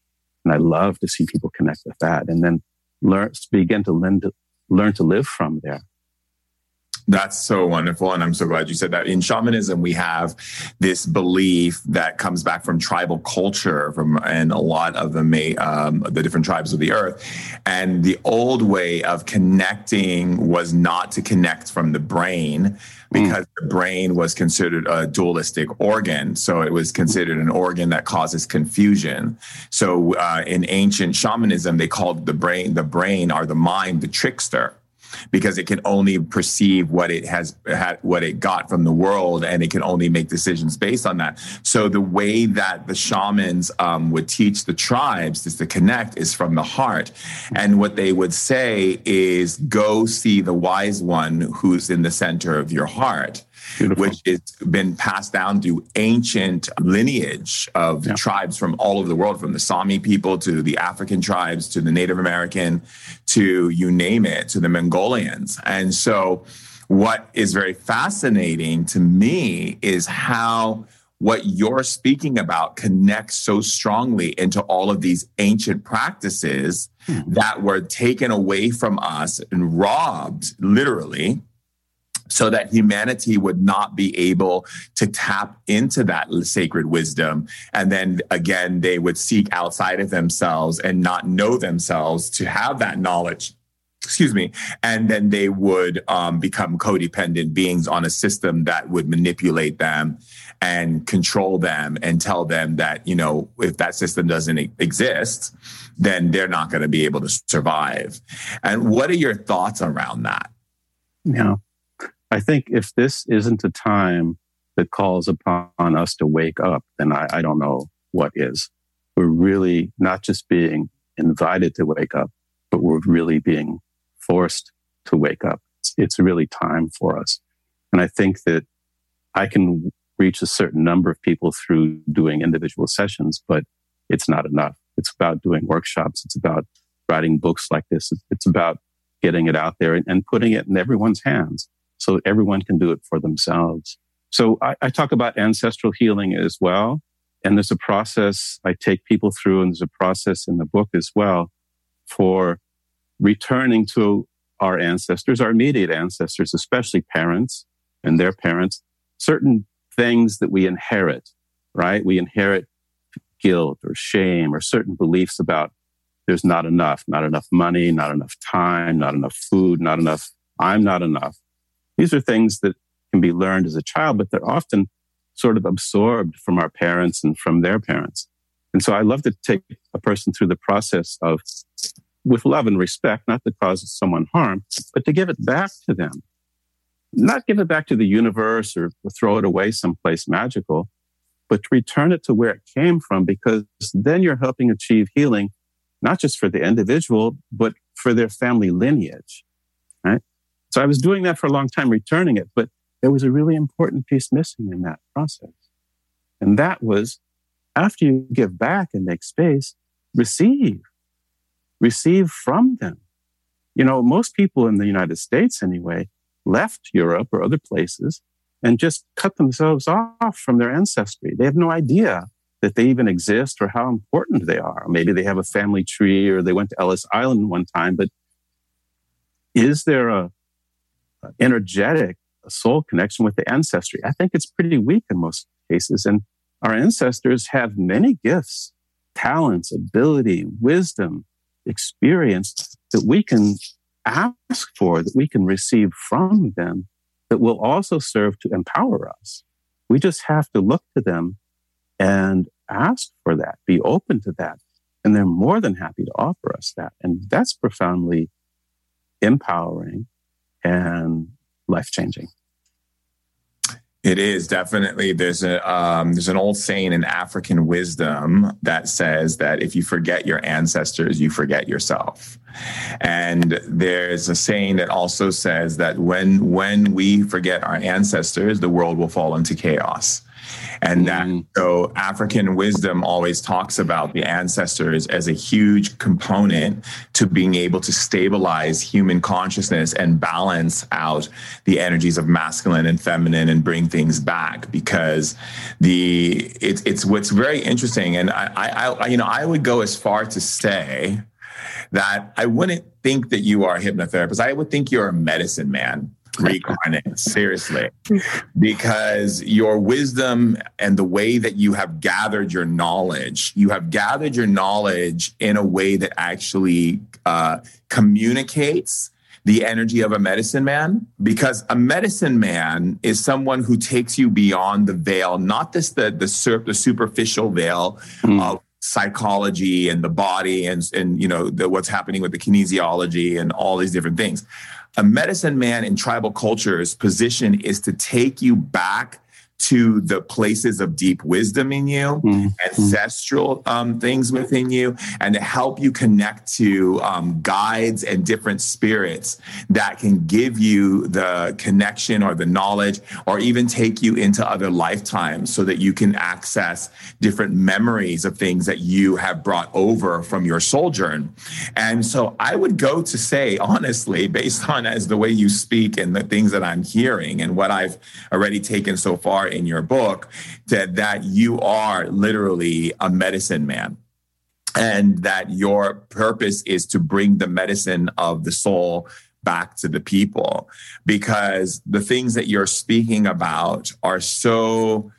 And I love to see people connect with that and then learn, begin to learn to, learn to live from there. That's so wonderful. And I'm so glad you said that. In shamanism, we have this belief that comes back from tribal culture from and a lot of the may, um, the different tribes of the earth. And the old way of connecting was not to connect from the brain because mm. the brain was considered a dualistic organ. So it was considered an organ that causes confusion. So uh, in ancient shamanism, they called the brain, the brain or the mind, the trickster because it can only perceive what it has had, what it got from the world, and it can only make decisions based on that. So the way that the shamans um, would teach the tribes is to connect is from the heart, and what they would say is, "Go see the wise one who's in the center of your heart." Beautiful. which has been passed down through ancient lineage of yeah. tribes from all over the world, from the Sami people to the African tribes to the Native American to you name it, to the Mongolians. And so, what is very fascinating to me is how what you're speaking about connects so strongly into all of these ancient practices hmm. that were taken away from us and robbed, literally, so that humanity would not be able to tap into that sacred wisdom. And then again, they would seek outside of themselves and not know themselves to have that knowledge. Excuse me. And then they would um, become codependent beings on a system that would manipulate them and control them and tell them that, you know, if that system doesn't exist, then they're not going to be able to survive. And what are your thoughts around that? Yeah. I think if this isn't a time that calls upon us to wake up, then I, I don't know what is. we're really not just being invited to wake up, but we're really being forced to wake up. It's, it's really time for us. And I think that I can reach a certain number of people through doing individual sessions, but it's not enough. It's about doing workshops. It's about writing books like this. It's about getting it out there and, and putting it in everyone's hands so everyone can do it for themselves. So I, I talk about ancestral healing as well. And there's a process I take people through, and there's a process in the book as well for returning to our ancestors, our immediate ancestors, especially parents and their parents, certain things that we inherit, right? We inherit guilt or shame or certain beliefs about there's not enough, not enough money, not enough time, not enough food, not enough, I'm not enough. These are things that can be learned as a child, but they're often sort of absorbed from our parents and from their parents. And so I love to take a person through the process of, with love and respect, not to cause someone harm, but to give it back to them. Not give it back to the universe or throw it away someplace magical, but to return it to where it came from, because then you're helping achieve healing, not just for the individual, but for their family lineage. Right. So I was doing that for a long time, returning it, but there was a really important piece missing in that process. And that was after you give back and make space, receive, receive from them. You know, most people in the United States anyway left Europe or other places and just cut themselves off from their ancestry. They have no idea that they even exist or how important they are. Maybe they have a family tree or they went to Ellis Island one time, but is there a, energetic soul connection with the ancestry. I think it's pretty weak in most cases. And our ancestors have many gifts, talents, ability, wisdom, experience that we can ask for, that we can receive from them, that will also serve to empower us. We just have to look to them and ask for that, be open to that. And they're more than happy to offer us that. And that's profoundly empowering and life changing. It is definitely there's a um, there's an old saying in African wisdom that says that if you forget your ancestors, you forget yourself. And there's a saying that also says that when when we forget our ancestors, the world will fall into chaos. And that, mm. so African wisdom always talks about the ancestors as a huge component to being able to stabilize human consciousness and balance out the energies of masculine and feminine and bring things back because the, it's, it's what's very interesting. And I, I, I, you know, I would go as far to say, that I wouldn't think that you are a hypnotherapist. I would think you're a medicine man reincarnate, seriously, because your wisdom and the way that you have gathered your knowledge, you have gathered your knowledge in a way that actually uh, communicates the energy of a medicine man. Because a medicine man is someone who takes you beyond the veil not just the the, sur- the superficial veil mm. of psychology and the body and and you know the, what's happening with the kinesiology and all these different things a medicine man in tribal cultures position is to take you back to the places of deep wisdom in you, mm-hmm. ancestral um, things within you, and to help you connect to um, guides and different spirits that can give you the connection or the knowledge, or even take you into other lifetimes so that you can access different memories of things that you have brought over from your sojourn. And so I would go to say, honestly, based on as the way you speak and the things that I'm hearing and what I've already taken so far in your book that that you are literally a medicine man and that your purpose is to bring the medicine of the soul back to the people because the things that you're speaking about are so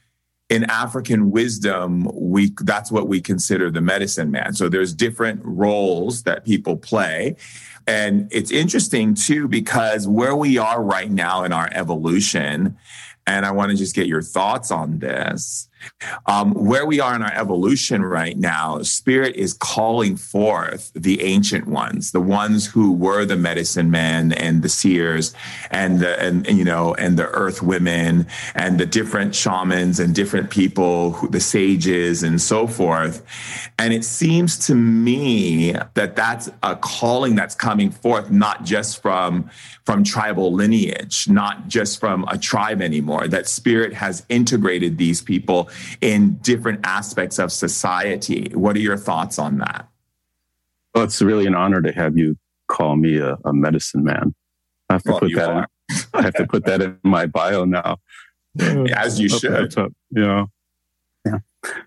in African wisdom, we that's what we consider the medicine man. So there's different roles that people play. And it's interesting too, because where we are right now in our evolution and I want to just get your thoughts on this, Um, where we are in our evolution right now, spirit is calling forth the ancient ones, the ones who were the medicine men and the seers and the and, you know and the earth women and the different shamans and different people, who, the sages and so forth. And it seems to me that that's a calling that's coming forth, not just from from tribal lineage, not just from a tribe anymore. That spirit has integrated these people in different aspects of society. What are your thoughts on that? Well, it's really an honor to have you call me a, a medicine man. I have to well, put that. In, I have to put that in my bio now. As you should. You know, yeah.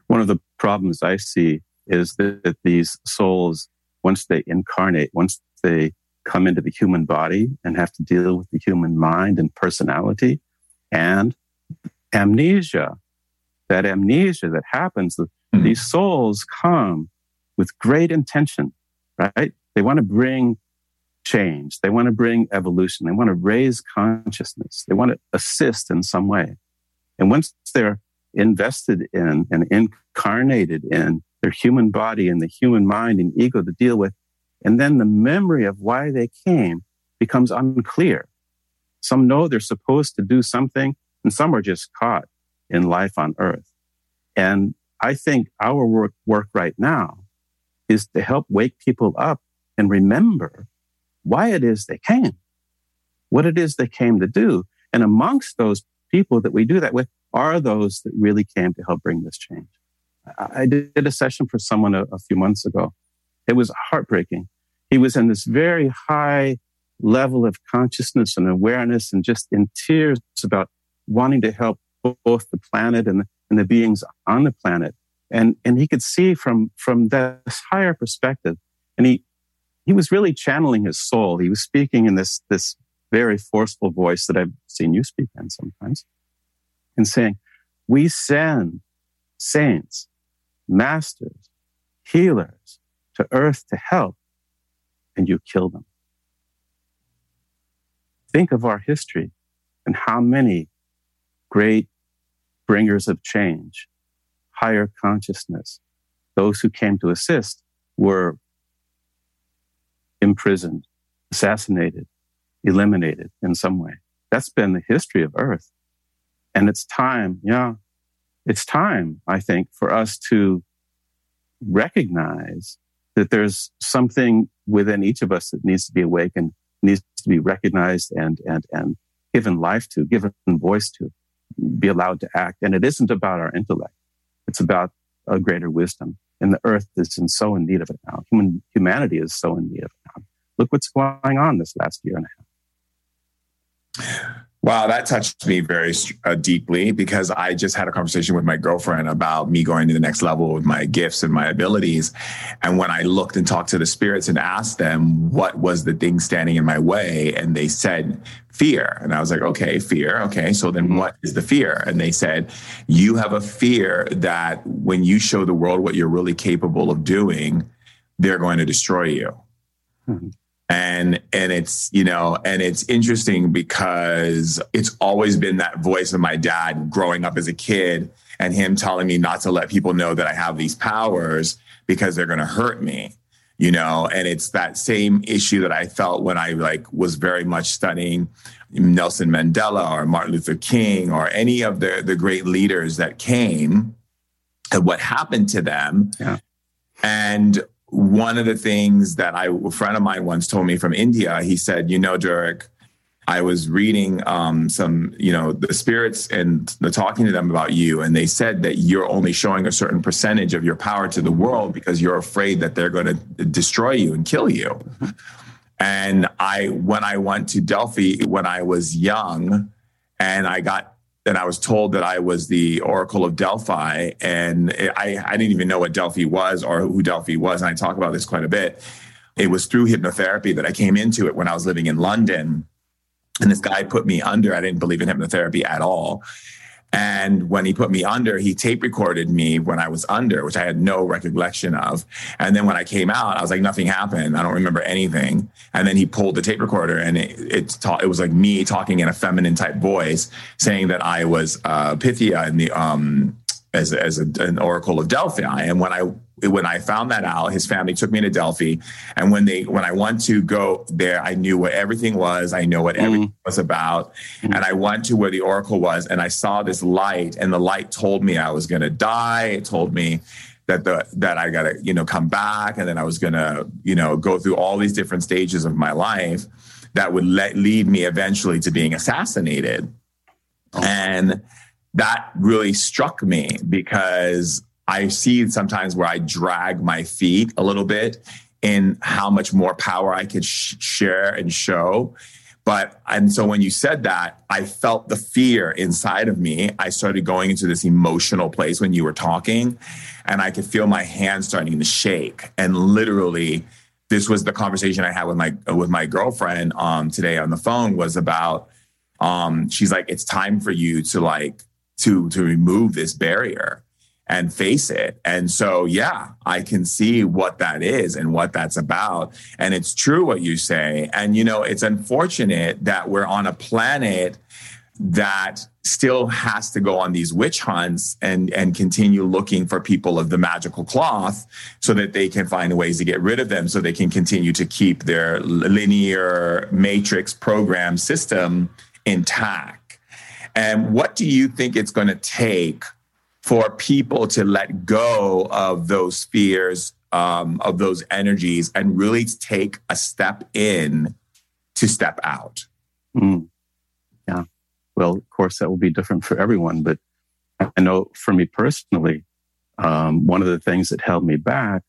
One of the problems I see is that, that these souls, once they incarnate, once they come into the human body and have to deal with the human mind and personality and amnesia. That amnesia that happens, mm-hmm. these souls come with great intention, right? They want to bring change. They want to bring evolution. They want to raise consciousness. They want to assist in some way. And once they're invested in and incarnated in their human body and the human mind and ego to deal with, and then the memory of why they came becomes unclear. Some know they're supposed to do something, and some are just caught in life on earth. And I think our work, work right now is to help wake people up and remember why it is they came, what it is they came to do. And amongst those people that we do that with are those that really came to help bring this change. I did a session for someone a, a few months ago. It was heartbreaking he was in this very high level of consciousness and awareness and just in tears about wanting to help both the planet and the, and the beings on the planet. And, and he could see from, from this higher perspective. And he, he was really channeling his soul. He was speaking in this, this very forceful voice that I've seen you speak in sometimes and saying, we send saints, masters, healers to earth to help and you kill them. Think of our history and how many great bringers of change, higher consciousness, those who came to assist were imprisoned, assassinated, eliminated in some way. That's been the history of Earth. And it's time, yeah, it's time, I think, for us to recognize that there's something within each of us that needs to be awakened, needs to be recognized and, and, and given life to, given voice to, be allowed to act. And it isn't about our intellect. It's about a greater wisdom. And the earth is in so in need of it now. Human, humanity is so in need of it now. Look what's going on this last year and a half. Wow, that touched me very uh, deeply because I just had a conversation with my girlfriend about me going to the next level with my gifts and my abilities. And when I looked and talked to the spirits and asked them what was the thing standing in my way, and they said fear. And I was like, okay, fear. Okay, so then what is the fear? And they said, you have a fear that when you show the world what you're really capable of doing, they're going to destroy you. Mm-hmm and and it's you know and it's interesting because it's always been that voice of my dad growing up as a kid and him telling me not to let people know that I have these powers because they're going to hurt me you know and it's that same issue that I felt when I like was very much studying Nelson Mandela or Martin Luther King or any of the the great leaders that came and what happened to them yeah. and one of the things that I, a friend of mine once told me from India, he said, you know, Durek, I was reading um, some, you know, the spirits and the talking to them about you, and they said that you're only showing a certain percentage of your power to the world because you're afraid that they're going to destroy you and kill you. And I, when I went to Delphi when I was young, and I got and I was told that I was the Oracle of Delphi, and I, I didn't even know what Delphi was or who Delphi was. And I talk about this quite a bit. It was through hypnotherapy that I came into it when I was living in London. And this guy put me under. I didn't believe in hypnotherapy at all. And when he put me under, he tape recorded me when I was under, which I had no recollection of. And then when I came out, I was like, nothing happened. I don't remember anything. And then he pulled the tape recorder and it, it, ta- it was like me talking in a feminine type voice saying that I was uh, Pythia in the, um, as, as a, an oracle of Delphi. And when I when I found that out, his family took me to Delphi. And when they when I went to go there, I knew what everything was. I know what mm. everything was about. Mm. And I went to where the oracle was, and I saw this light, and the light told me I was going to die. It told me that the that I got to you know come back, and then I was going to you know go through all these different stages of my life that would let, lead me eventually to being assassinated. Oh. And that really struck me because I see sometimes where I drag my feet a little bit in how much more power I could sh- share and show. But, and so when you said that, I felt the fear inside of me. I started going into this emotional place when you were talking, and I could feel my hands starting to shake. And literally, this was the conversation I had with my with my girlfriend um, today on the phone was about um, she's like, it's time for you to like to to remove this barrier and face it. And so, yeah, I can see what that is and what that's about. And it's true what you say. And, you know, it's unfortunate that we're on a planet that still has to go on these witch hunts and and continue looking for people of the magical cloth so that they can find ways to get rid of them so they can continue to keep their linear matrix program system intact and what do you think it's going to take for people to let go of those fears, um, of those energies, and really take a step in to step out? Mm. Yeah. Well, of course, that will be different for everyone. But I know for me personally, um, one of the things that held me back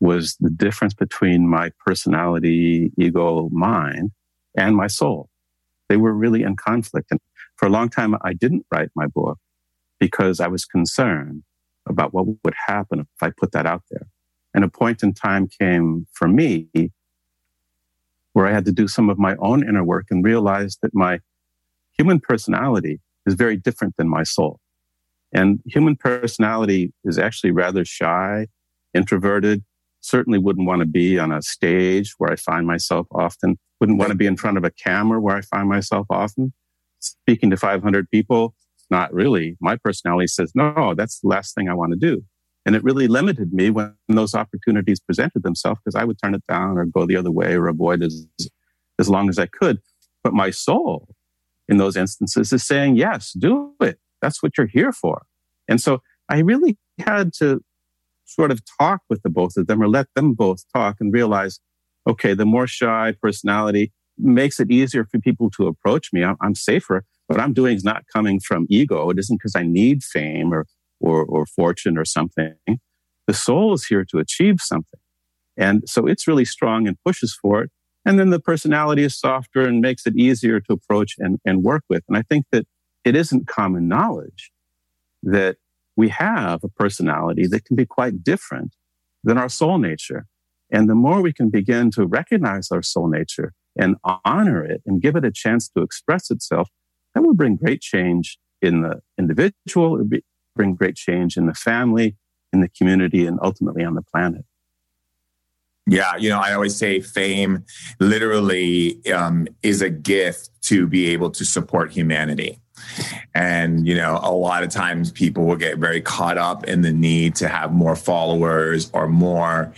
was the difference between my personality, ego, mind, and my soul. They were really in conflict. And for a long time, I didn't write my book because I was concerned about what would happen if I put that out there. And a point in time came for me where I had to do some of my own inner work and realize that my human personality is very different than my soul. And human personality is actually rather shy, introverted, certainly wouldn't want to be on a stage where I find myself often, wouldn't want to be in front of a camera where I find myself often speaking to 500 people, not really. My personality says, no, that's the last thing I want to do. And it really limited me when those opportunities presented themselves because I would turn it down or go the other way or avoid as, as long as I could. But my soul in those instances is saying, yes, do it. That's what you're here for. And so I really had to sort of talk with the both of them or let them both talk and realize, okay, the more shy personality, makes it easier for people to approach me. I'm, I'm safer. What I'm doing is not coming from ego. It isn't because I need fame or, or, or fortune or something. The soul is here to achieve something. And so it's really strong and pushes for it. And then the personality is softer and makes it easier to approach and, and work with. And I think that it isn't common knowledge that we have a personality that can be quite different than our soul nature. And the more we can begin to recognize our soul nature and honor it and give it a chance to express itself, that will bring great change in the individual, it would bring great change in the family, in the community, and ultimately on the planet. Yeah, you know, I always say fame literally um, is a gift to be able to support humanity. And, you know, a lot of times people will get very caught up in the need to have more followers or more,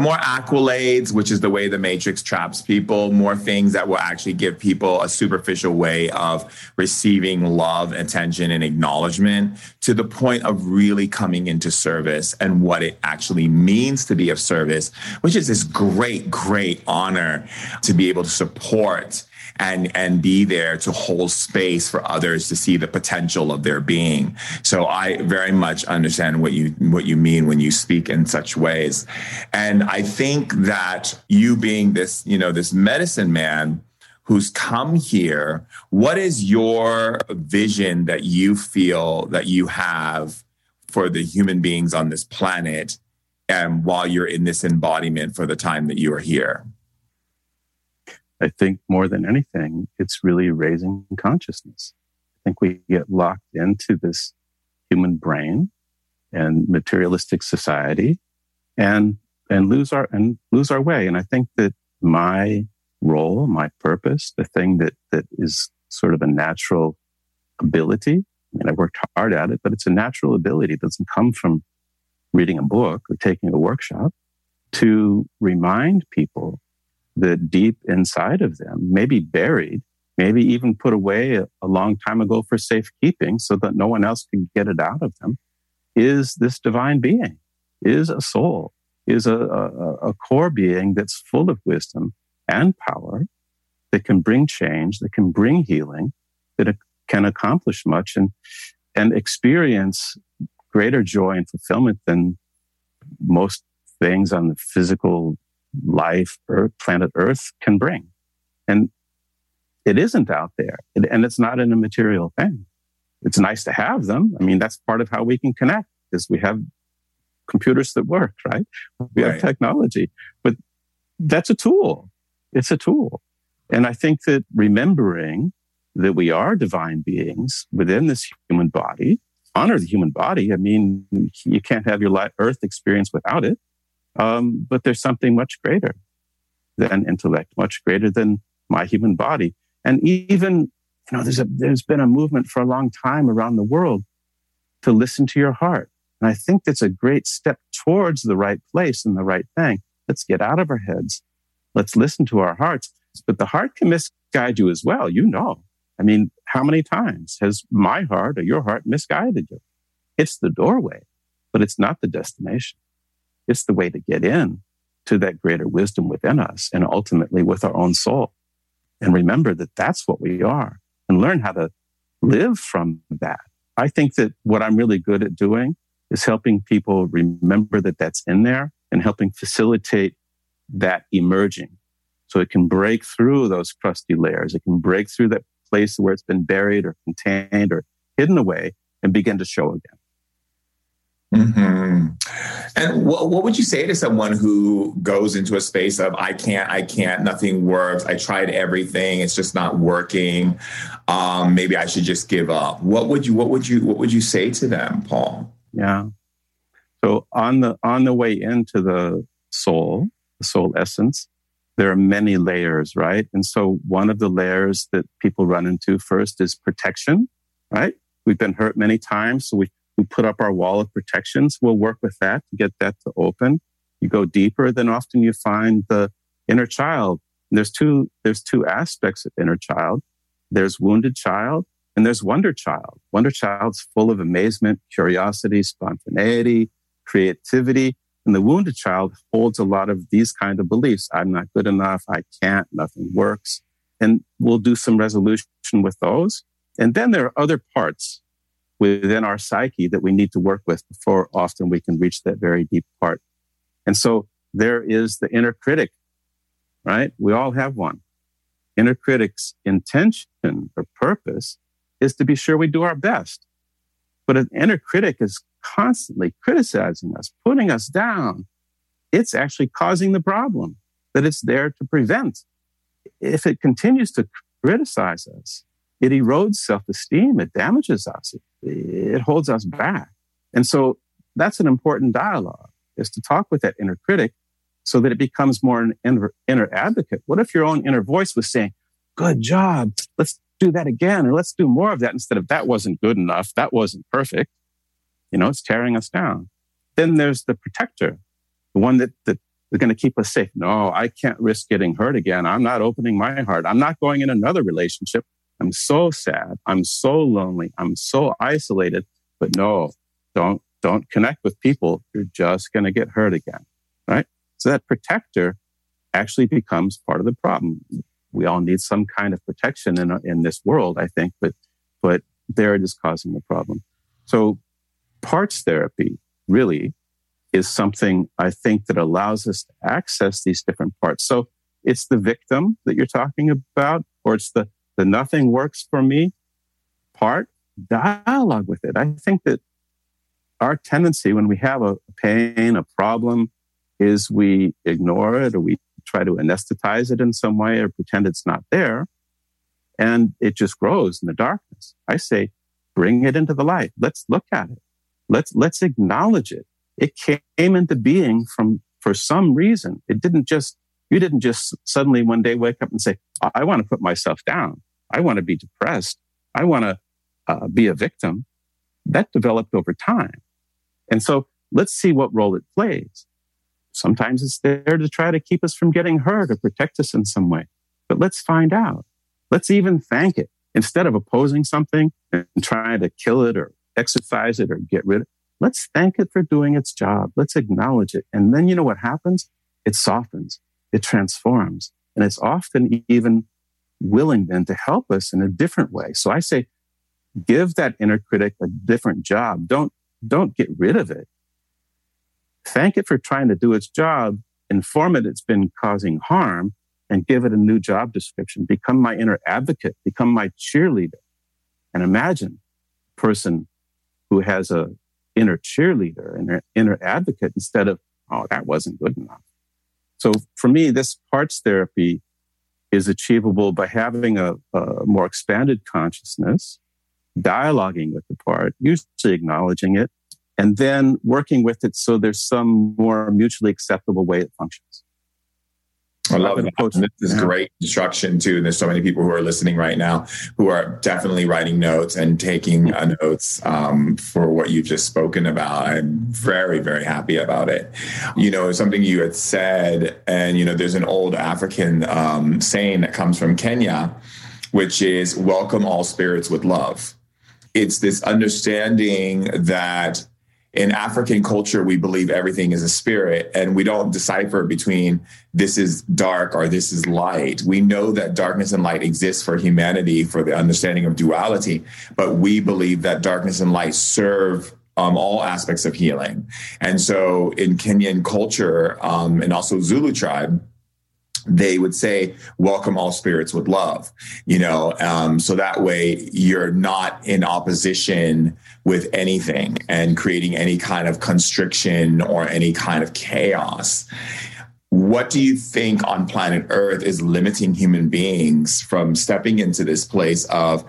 more accolades, which is the way the Matrix traps people, more things that will actually give people a superficial way of receiving love, attention, and acknowledgement to the point of really coming into service and what it actually means to be of service, which is this great, great honor to be able to support and and be there to hold space for others to see the potential of their being. So I very much understand what you what you mean when you speak in such ways. And I think that you being this, you know, this medicine man who's come here, what is your vision that you feel that you have for the human beings on this planet and while you're in this embodiment for the time that you are here? I think more than anything, it's really raising consciousness. I think we get locked into this human brain and materialistic society and and lose our and lose our way. And I think that my role, my purpose, the thing that that is sort of a natural ability I mean, I worked hard at it, but it's a natural ability. It doesn't come from reading a book or taking a workshop to remind people that deep inside of them, maybe buried, maybe even put away a, a, long time ago for safekeeping so that no one else can get it out of them, is this divine being, is a soul, is a, a, a core being that's full of wisdom and power that can bring change, that can bring healing, that can accomplish much and, and experience greater joy and fulfillment than most things on the physical life or planet Earth can bring. And it isn't out there and it's not in a material thing. It's nice to have them. I mean, that's part of how we can connect is we have computers that work, right? We right. have technology, but that's a tool. It's a tool. And I think that remembering that we are divine beings within this human body, honor the human body. I mean, you can't have your life, earth experience without it. Um, but there's something much greater than intellect, much greater than my human body. And even, you know, there's a, there's been a movement for a long time around the world to listen to your heart. And I think that's a great step towards the right place and the right thing. Let's get out of our heads. Let's listen to our hearts. But the heart can misguide you as well. You know, I mean, how many times has my heart or your heart misguided you? It's the doorway, but it's not the destination. It's the way to get in to that greater wisdom within us and ultimately with our own soul. And remember that that's what we are and learn how to live from that. I think that what I'm really good at doing is helping people remember that that's in there and helping facilitate that emerging. So it can break through those crusty layers. It can break through that place where it's been buried or contained or hidden away and begin to show again. Mm-hmm. And what, what would you say to someone who goes into a space of I can't, I can't, nothing works. I tried everything, it's just not working. Um, maybe I should just give up. What would you, what would you, what would you say to them, Paul? Yeah. So on the on the way into the soul, the soul essence, there are many layers, right? And so one of the layers that people run into first is protection, right? We've been hurt many times, so we we put up our wall of protections. We'll work with that to get that to open. You go deeper, then often you find the inner child. And there's two there's two aspects of inner child. There's wounded child and there's Wonder Child. Wonder Child's full of amazement, curiosity, spontaneity, creativity. And the wounded child holds a lot of these kind of beliefs. I'm not good enough. I can't. Nothing works. And we'll do some resolution with those. And then there are other parts within our psyche that we need to work with before often we can reach that very deep part. And so there is the inner critic, right? We all have one. Inner critic's intention or purpose is to be sure we do our best. But an inner critic is constantly criticizing us, putting us down. It's actually causing the problem that it's there to prevent. If it continues to criticize us, it erodes self-esteem. It damages us. It, it holds us back. And so that's an important dialogue is to talk with that inner critic so that it becomes more an inner, inner advocate. What if your own inner voice was saying, good job. Let's do that again, or let's do more of that instead of that wasn't good enough. That wasn't perfect. You know, it's tearing us down. Then there's the protector, the one that, that is going to keep us safe. No, I can't risk getting hurt again. I'm not opening my heart. I'm not going in another relationship. I'm so sad. I'm so lonely. I'm so isolated. But no, don't, don't connect with people. You're just going to get hurt again. Right. So that protector actually becomes part of the problem we all need some kind of protection in, in this world, I think, but, but there it is causing the problem. So parts therapy really is something I think that allows us to access these different parts. So it's the victim that you're talking about, or it's the, the nothing works for me part, dialogue with it. I think that our tendency when we have a pain, a problem, is we ignore it or we try to anesthetize it in some way or pretend it's not there. And it just grows in the darkness. I say, bring it into the light. Let's look at it. Let's, let's acknowledge it. It came into being from, for some reason. It didn't just, you didn't just suddenly one day wake up and say, I want to put myself down. I want to be depressed. I want to uh, be a victim. that developed over time. And so let's see what role it plays. Sometimes it's there to try to keep us from getting hurt or protect us in some way. But let's find out. Let's even thank it. Instead of opposing something and trying to kill it or exercise it or get rid of it, let's thank it for doing its job. Let's acknowledge it. And then you know what happens? It softens, it transforms, and it's often even willing then to help us in a different way. So I say, give that inner critic a different job. Don't, don't get rid of it. Thank it for trying to do its job, inform it it's been causing harm, and give it a new job description. Become my inner advocate, become my cheerleader. And imagine a person who has a inner cheerleader and an inner advocate instead of, oh, that wasn't good enough. So for me, this parts therapy is achievable by having a, a more expanded consciousness, dialoguing with the part, usually acknowledging it, and then working with it so there's some more mutually acceptable way it functions. I love that. This is yeah. great instruction too. And there's so many people who are listening right now who are definitely writing notes and taking uh, notes um, for what you've just spoken about. I'm very, very happy about it. You know, something you had said, and you know, there's an old African um, saying that comes from Kenya, which is "Welcome all spirits with love." It's this understanding that in African culture, we believe everything is a spirit and we don't decipher between this is dark or this is light. We know that darkness and light exists for humanity for the understanding of duality, but we believe that darkness and light serve um, all aspects of healing. And so in Kenyan culture um, and also Zulu tribe, they would say welcome all spirits with love you know um, so that way you're not in opposition with anything and creating any kind of constriction or any kind of chaos. What do you think on planet Earth is limiting human beings from stepping into this place of,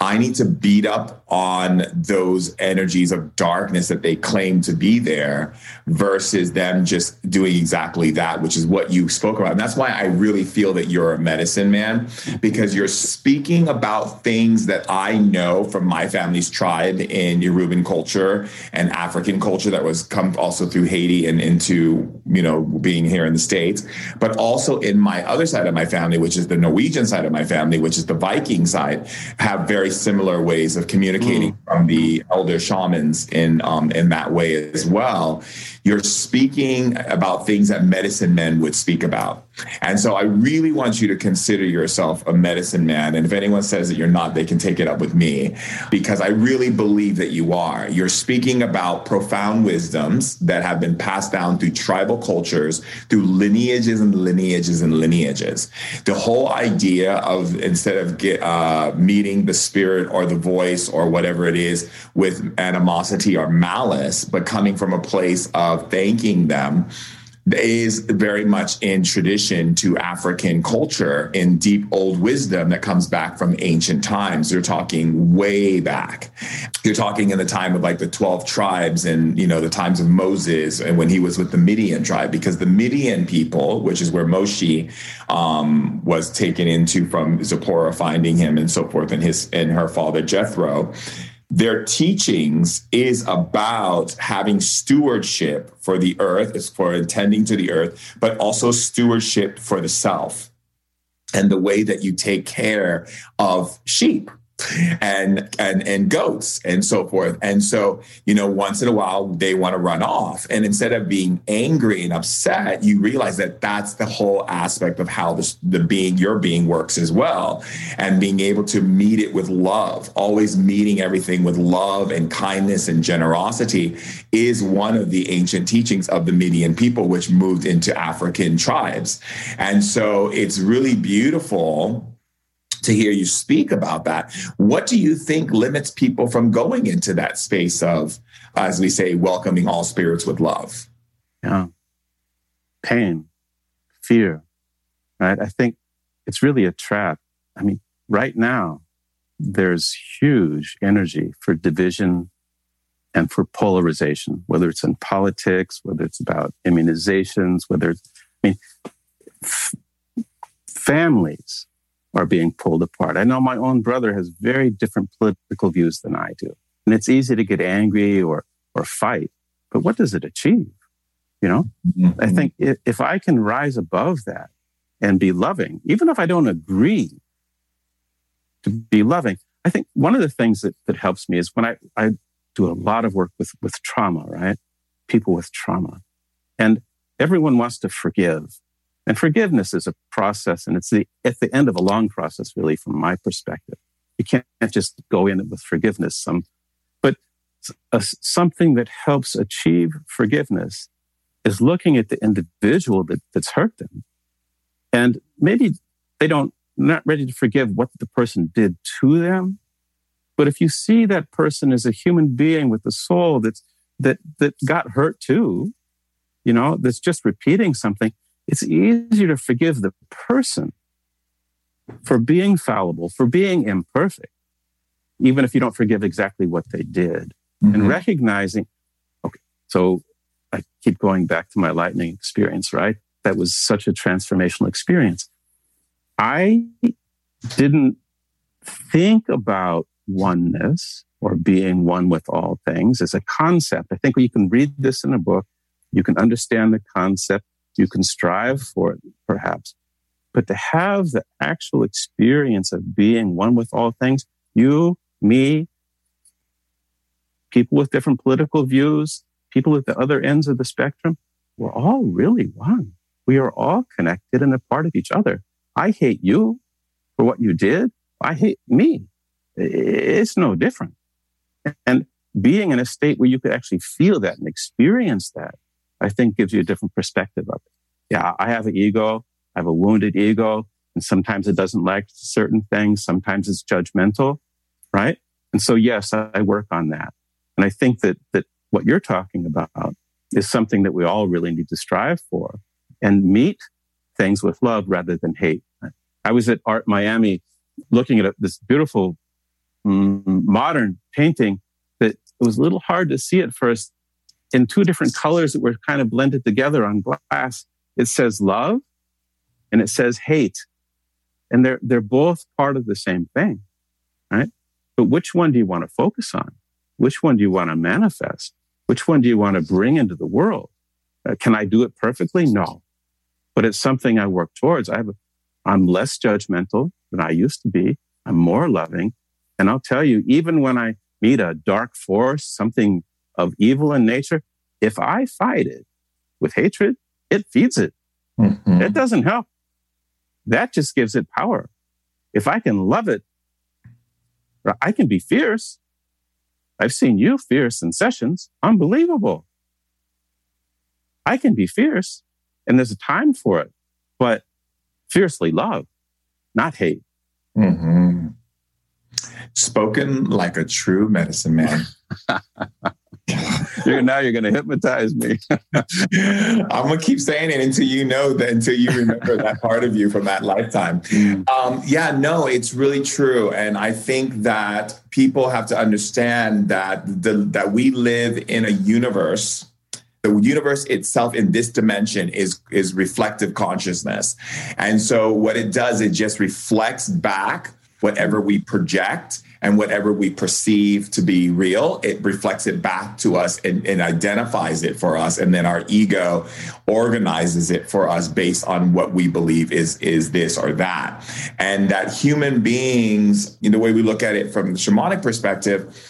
I need to beat up on those energies of darkness that they claim to be there versus them just doing exactly that, which is what you spoke about. And that's why I really feel that you're a medicine man, because you're speaking about things that I know from my family's tribe in Yoruban culture and African culture that was come also through Haiti and into, you know, being here in the States, but also in my other side of my family, which is the Norwegian side of my family, which is the Viking side, have very similar ways of communicating mm. from the elder shamans in um, in that way as well. You're speaking about things that medicine men would speak about. And so I really want you to consider yourself a medicine man. And if anyone says that you're not, they can take it up with me because I really believe that you are. You're speaking about profound wisdoms that have been passed down through tribal cultures, through lineages and lineages and lineages. The whole idea of instead of get, uh, meeting the spirit or the voice or whatever it is with animosity or malice, but coming from a place of thanking them is very much in tradition to African culture in deep old wisdom that comes back from ancient times. You're talking way back. You're talking in the time of like the 12 tribes and, you know, the times of Moses and when he was with the Midian tribe, because the Midian people, which is where Moshe um, was taken into from Zipporah finding him and so forth and his and her father Jethro, their teachings is about having stewardship for the earth, is for attending to the earth, but also stewardship for the self and the way that you take care of sheep and and and goats and so forth. And so, you know, once in a while they want to run off. And instead of being angry and upset, you realize that that's the whole aspect of how this, the being your being works as well. And being able to meet it with love, always meeting everything with love and kindness and generosity is one of the ancient teachings of the Midian people, which moved into African tribes. And so it's really beautiful to hear you speak about that. What do you think limits people from going into that space of, as we say, welcoming all spirits with love? Yeah. Pain, fear, right? I think it's really a trap. I mean, right now, there's huge energy for division and for polarization, whether it's in politics, whether it's about immunizations, whether it's, I mean, f- families are being pulled apart. I know my own brother has very different political views than I do. And it's easy to get angry or, or fight, but what does it achieve? You know, mm-hmm. I think if, if I can rise above that and be loving, even if I don't agree to be loving, I think one of the things that, that helps me is when I, I do a lot of work with, with trauma, right? People with trauma. And everyone wants to forgive. And forgiveness is a process, and it's the, at the end of a long process, really, from my perspective. You can't just go in with forgiveness. Some, but a, something that helps achieve forgiveness is looking at the individual that, that's hurt them. And maybe they don't, not ready to forgive what the person did to them. But if you see that person as a human being with a soul that's, that, that got hurt too, you know, that's just repeating something, it's easier to forgive the person for being fallible, for being imperfect, even if you don't forgive exactly what they did. Mm-hmm. And recognizing, okay, so I keep going back to my lightning experience, right? That was such a transformational experience. I didn't think about oneness or being one with all things as a concept. I think you can read this in a book, you can understand the concept, you can strive for it, perhaps. But to have the actual experience of being one with all things, you, me, people with different political views, people at the other ends of the spectrum, we're all really one. We are all connected and a part of each other. I hate you for what you did. I hate me. It's no different. And being in a state where you could actually feel that and experience that, I think gives you a different perspective of it. Yeah, I have an ego. I have a wounded ego. And sometimes it doesn't like certain things. Sometimes it's judgmental. Right. And so, yes, I work on that. And I think that, that what you're talking about is something that we all really need to strive for and meet things with love rather than hate. I was at Art Miami looking at this beautiful mm, modern painting that it was a little hard to see at first in two different colors that were kind of blended together on glass. It says love and it says hate. And they're, they're both part of the same thing, right? But which one do you want to focus on? Which one do you want to manifest? Which one do you want to bring into the world? Uh, can I do it perfectly? No, but it's something I work towards. I have, I'm less judgmental than I used to be. I'm more loving. And I'll tell you, even when I meet a dark force, something of evil in nature, if I fight it with hatred, it feeds it. Mm-hmm. It doesn't help. That just gives it power. If I can love it, I can be fierce. I've seen you fierce in sessions. Unbelievable. I can be fierce and there's a time for it, but fiercely love, not hate. Mm-hmm. Spoken like a true medicine man. you're, now you're going to hypnotize me. I'm going to keep saying it until you know that, until you remember that part of you from that lifetime. Mm. Um, yeah, no, it's really true. And I think that people have to understand that the, that we live in a universe the universe itself in this dimension is is reflective consciousness and so what it does it just reflects back whatever we project and whatever we perceive to be real, it reflects it back to us and, and, identifies it for us. And then our ego organizes it for us based on what we believe is, is this or that. And that human beings, in the way we look at it from the shamanic perspective,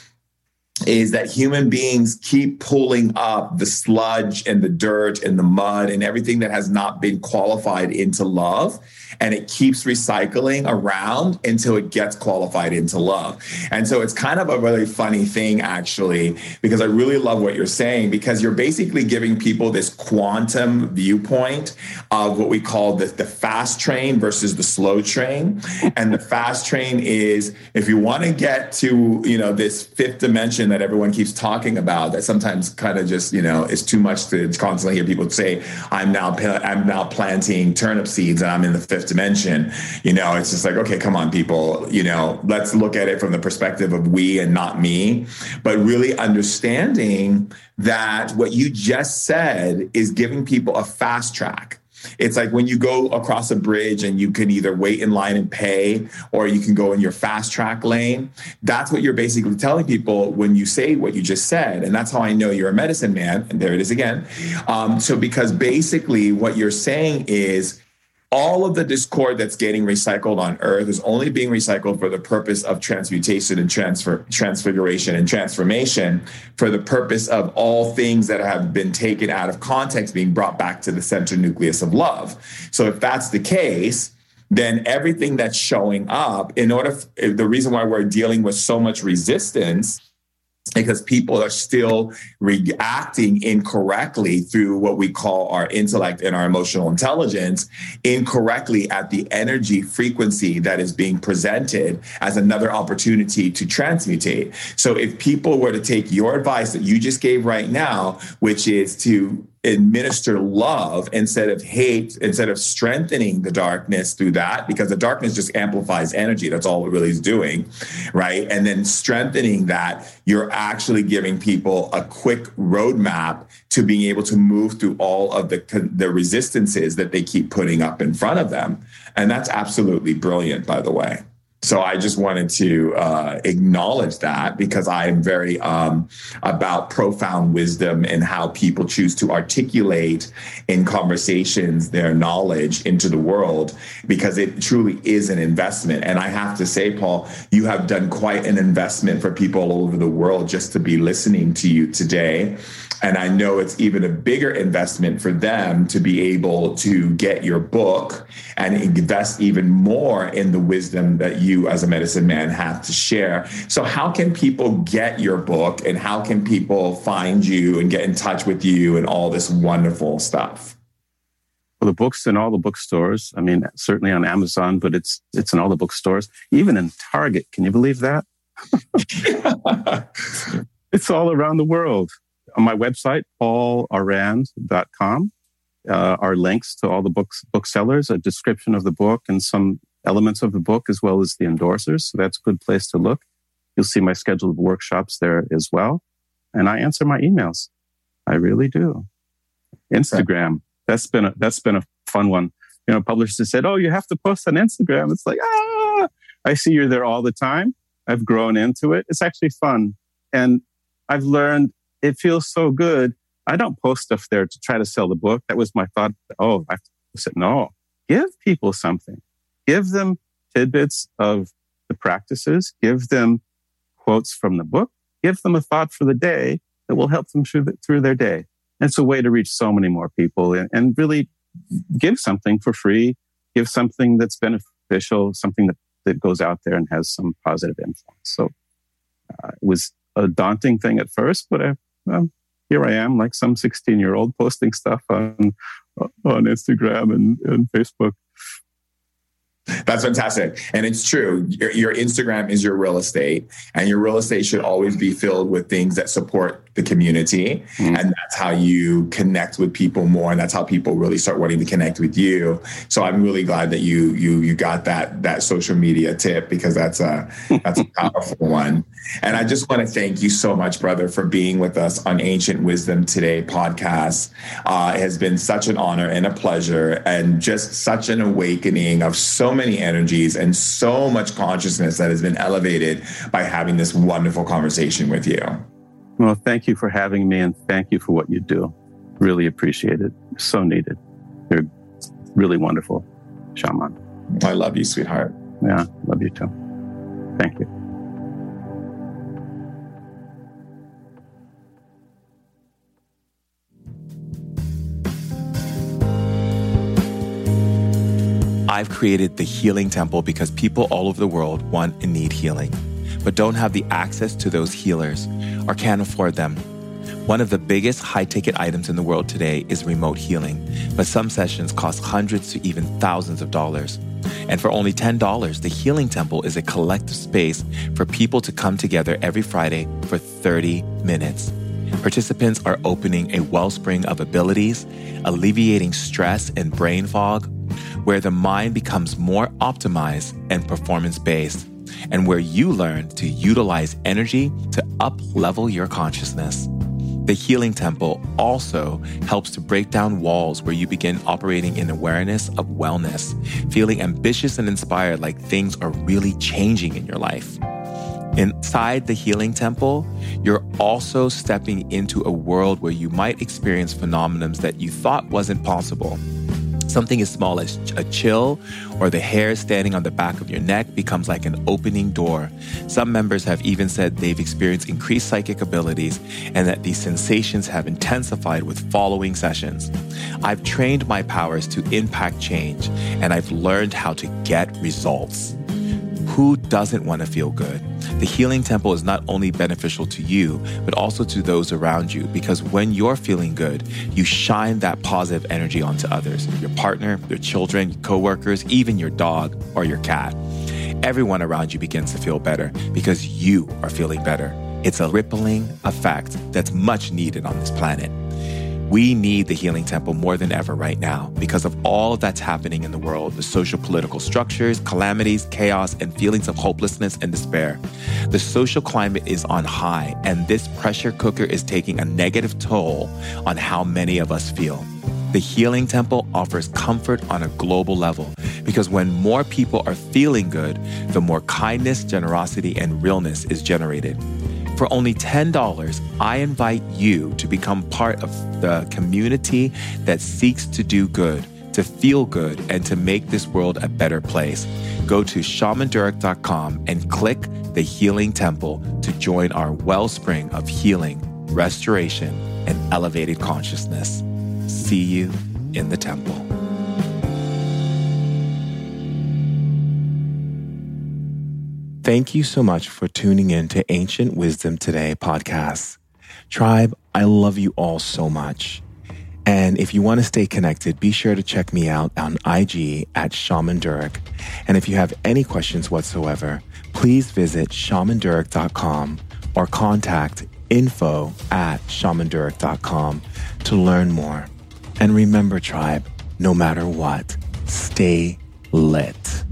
is that human beings keep pulling up the sludge and the dirt and the mud and everything that has not been qualified into love and it keeps recycling around until it gets qualified into love. And so it's kind of a really funny thing, actually, because I really love what you're saying, because you're basically giving people this quantum viewpoint of what we call the, the fast train versus the slow train. And the fast train is if you want to get to, you know, this fifth dimension that everyone keeps talking about, that sometimes kind of just, you know, is too much to constantly hear people say, I'm now, I'm now planting turnip seeds and I'm in the fifth dimension, you know, it's just like, okay, come on, people, you know, let's look at it from the perspective of we and not me, but really understanding that what you just said is giving people a fast track It's like when you go across a bridge and you can either wait in line and pay or you can go in your fast track lane. That's what you're basically telling people when you say what you just said. And that's how I know you're a medicine man. And there it is again. Um, so, because basically what you're saying is, all of the discord that's getting recycled on earth is only being recycled for the purpose of transmutation and transfer transfiguration and transformation for the purpose of all things that have been taken out of context being brought back to the center nucleus of love. So if that's the case then everything that's showing up in order the reason why we're dealing with so much resistance because people are still reacting incorrectly through what we call our intellect and our emotional intelligence incorrectly at the energy frequency that is being presented as another opportunity to transmutate. So if people were to take your advice that you just gave right now, which is to administer love instead of hate, instead of strengthening the darkness through that, because the darkness just amplifies energy. That's all it really is doing, right? And then strengthening that, you're actually giving people a quick roadmap to being able to move through all of the, the resistances that they keep putting up in front of them. And that's absolutely brilliant, by the way. So I just wanted to uh, acknowledge that because I am very um, about profound wisdom and how people choose to articulate in conversations their knowledge into the world because it truly is an investment. And I have to say, Paul, you have done quite an investment for people all over the world just to be listening to you today. And I know it's even a bigger investment for them to be able to get your book and invest even more in the wisdom that you as a medicine man have to share. So, how can people get your book and how can people find you and get in touch with you and all this wonderful stuff? Well, the books in all the bookstores. I mean, certainly on Amazon, but it's it's in all the bookstores, even in Target. Can you believe that? it's all around the world on my website, paulaurand.com, uh, are links to all the books, booksellers, a description of the book and some elements of the book, as well as the endorsers. So that's a good place to look. You'll see my scheduled workshops there as well. And I answer my emails. I really do. Instagram. That's been a, that's been a fun one. You know, publishers said, "Oh, you have to post on Instagram." It's like, ah, I see you're there all the time. I've grown into it. It's actually fun, and I've learned it feels so good. I don't post stuff there to try to sell the book. That was my thought. Oh, I said, no, give people something. Give them tidbits of the practices. Give them quotes from the book. Give them a thought for the day that will help them through, the, through their day. And it's a way to reach so many more people and, and really give something for free. Give something that's beneficial, something that, that goes out there and has some positive influence. So uh, it was a daunting thing at first, but I um, here I am, like some 16 year old, posting stuff on on Instagram and, and Facebook. That's fantastic. And it's true. Your, your, Instagram is your real estate, and your real estate should always be filled with things that support the community. Mm-hmm. And that's how you connect with people more. And that's how people really start wanting to connect with you. So I'm really glad that you you you got that that social media tip because that's a that's a powerful one. And I just want to thank you so much, brother, for being with us on Ancient Wisdom Today podcast. Uh, it has been such an honor and a pleasure, and just such an awakening of so many energies and so much consciousness that has been elevated by having this wonderful conversation with you. Well, thank you for having me and thank you for what you do. Really appreciate it. So needed. You're really wonderful, shaman. I love you, sweetheart. Yeah, love you too. Thank you. I've created the Healing Temple because people all over the world want and need healing but don't have the access to those healers or can't afford them. One of the biggest high ticket items in the world today is remote healing, but some sessions cost hundreds to even thousands of dollars. And for only $10, the Healing Temple is a collective space for people to come together every Friday for 30 minutes. Participants are opening a wellspring of abilities, alleviating stress and brain fog, where the mind becomes more optimized and performance based and where you learn to utilize energy to up level your consciousness. The Healing Temple also helps to break down walls where you begin operating in awareness of wellness, feeling ambitious and inspired like things are really changing in your life. Inside the Healing Temple, you're also stepping into a world where you might experience phenomena that you thought wasn't possible. Something as small as a chill or the hair standing on the back of your neck becomes like an opening door. Some members have even said they've experienced increased psychic abilities and that these sensations have intensified with following sessions. I've trained my powers to impact change and I've learned how to get results. Who doesn't want to feel good? The Healing Temple is not only beneficial to you, but also to those around you because when you're feeling good, you shine that positive energy onto others your partner, your children, your coworkers, even your dog or your cat. Everyone around you begins to feel better because you are feeling better. It's a rippling effect that's much needed on this planet. We need the Healing Temple more than ever right now because of all that's happening in the world the social political structures, calamities, chaos, and feelings of hopelessness and despair. The social climate is on high, and this pressure cooker is taking a negative toll on how many of us feel. The Healing Temple offers comfort on a global level because when more people are feeling good, the more kindness, generosity, and realness is generated. For only $10, I invite you to become part of the community that seeks to do good, to feel good, and to make this world a better place. Go to shamandurek.com and click the Healing Temple to join our wellspring of healing, restoration, and elevated consciousness. See you in the temple. Thank you so much for tuning in to Ancient Wisdom Today podcast. Tribe, I love you all so much. And if you want to stay connected, be sure to check me out on IG at Shaman Durek. And if you have any questions whatsoever, please visit shamandurek.com or contact info at shamandurek.com to learn more. And remember, tribe, no matter what, stay lit.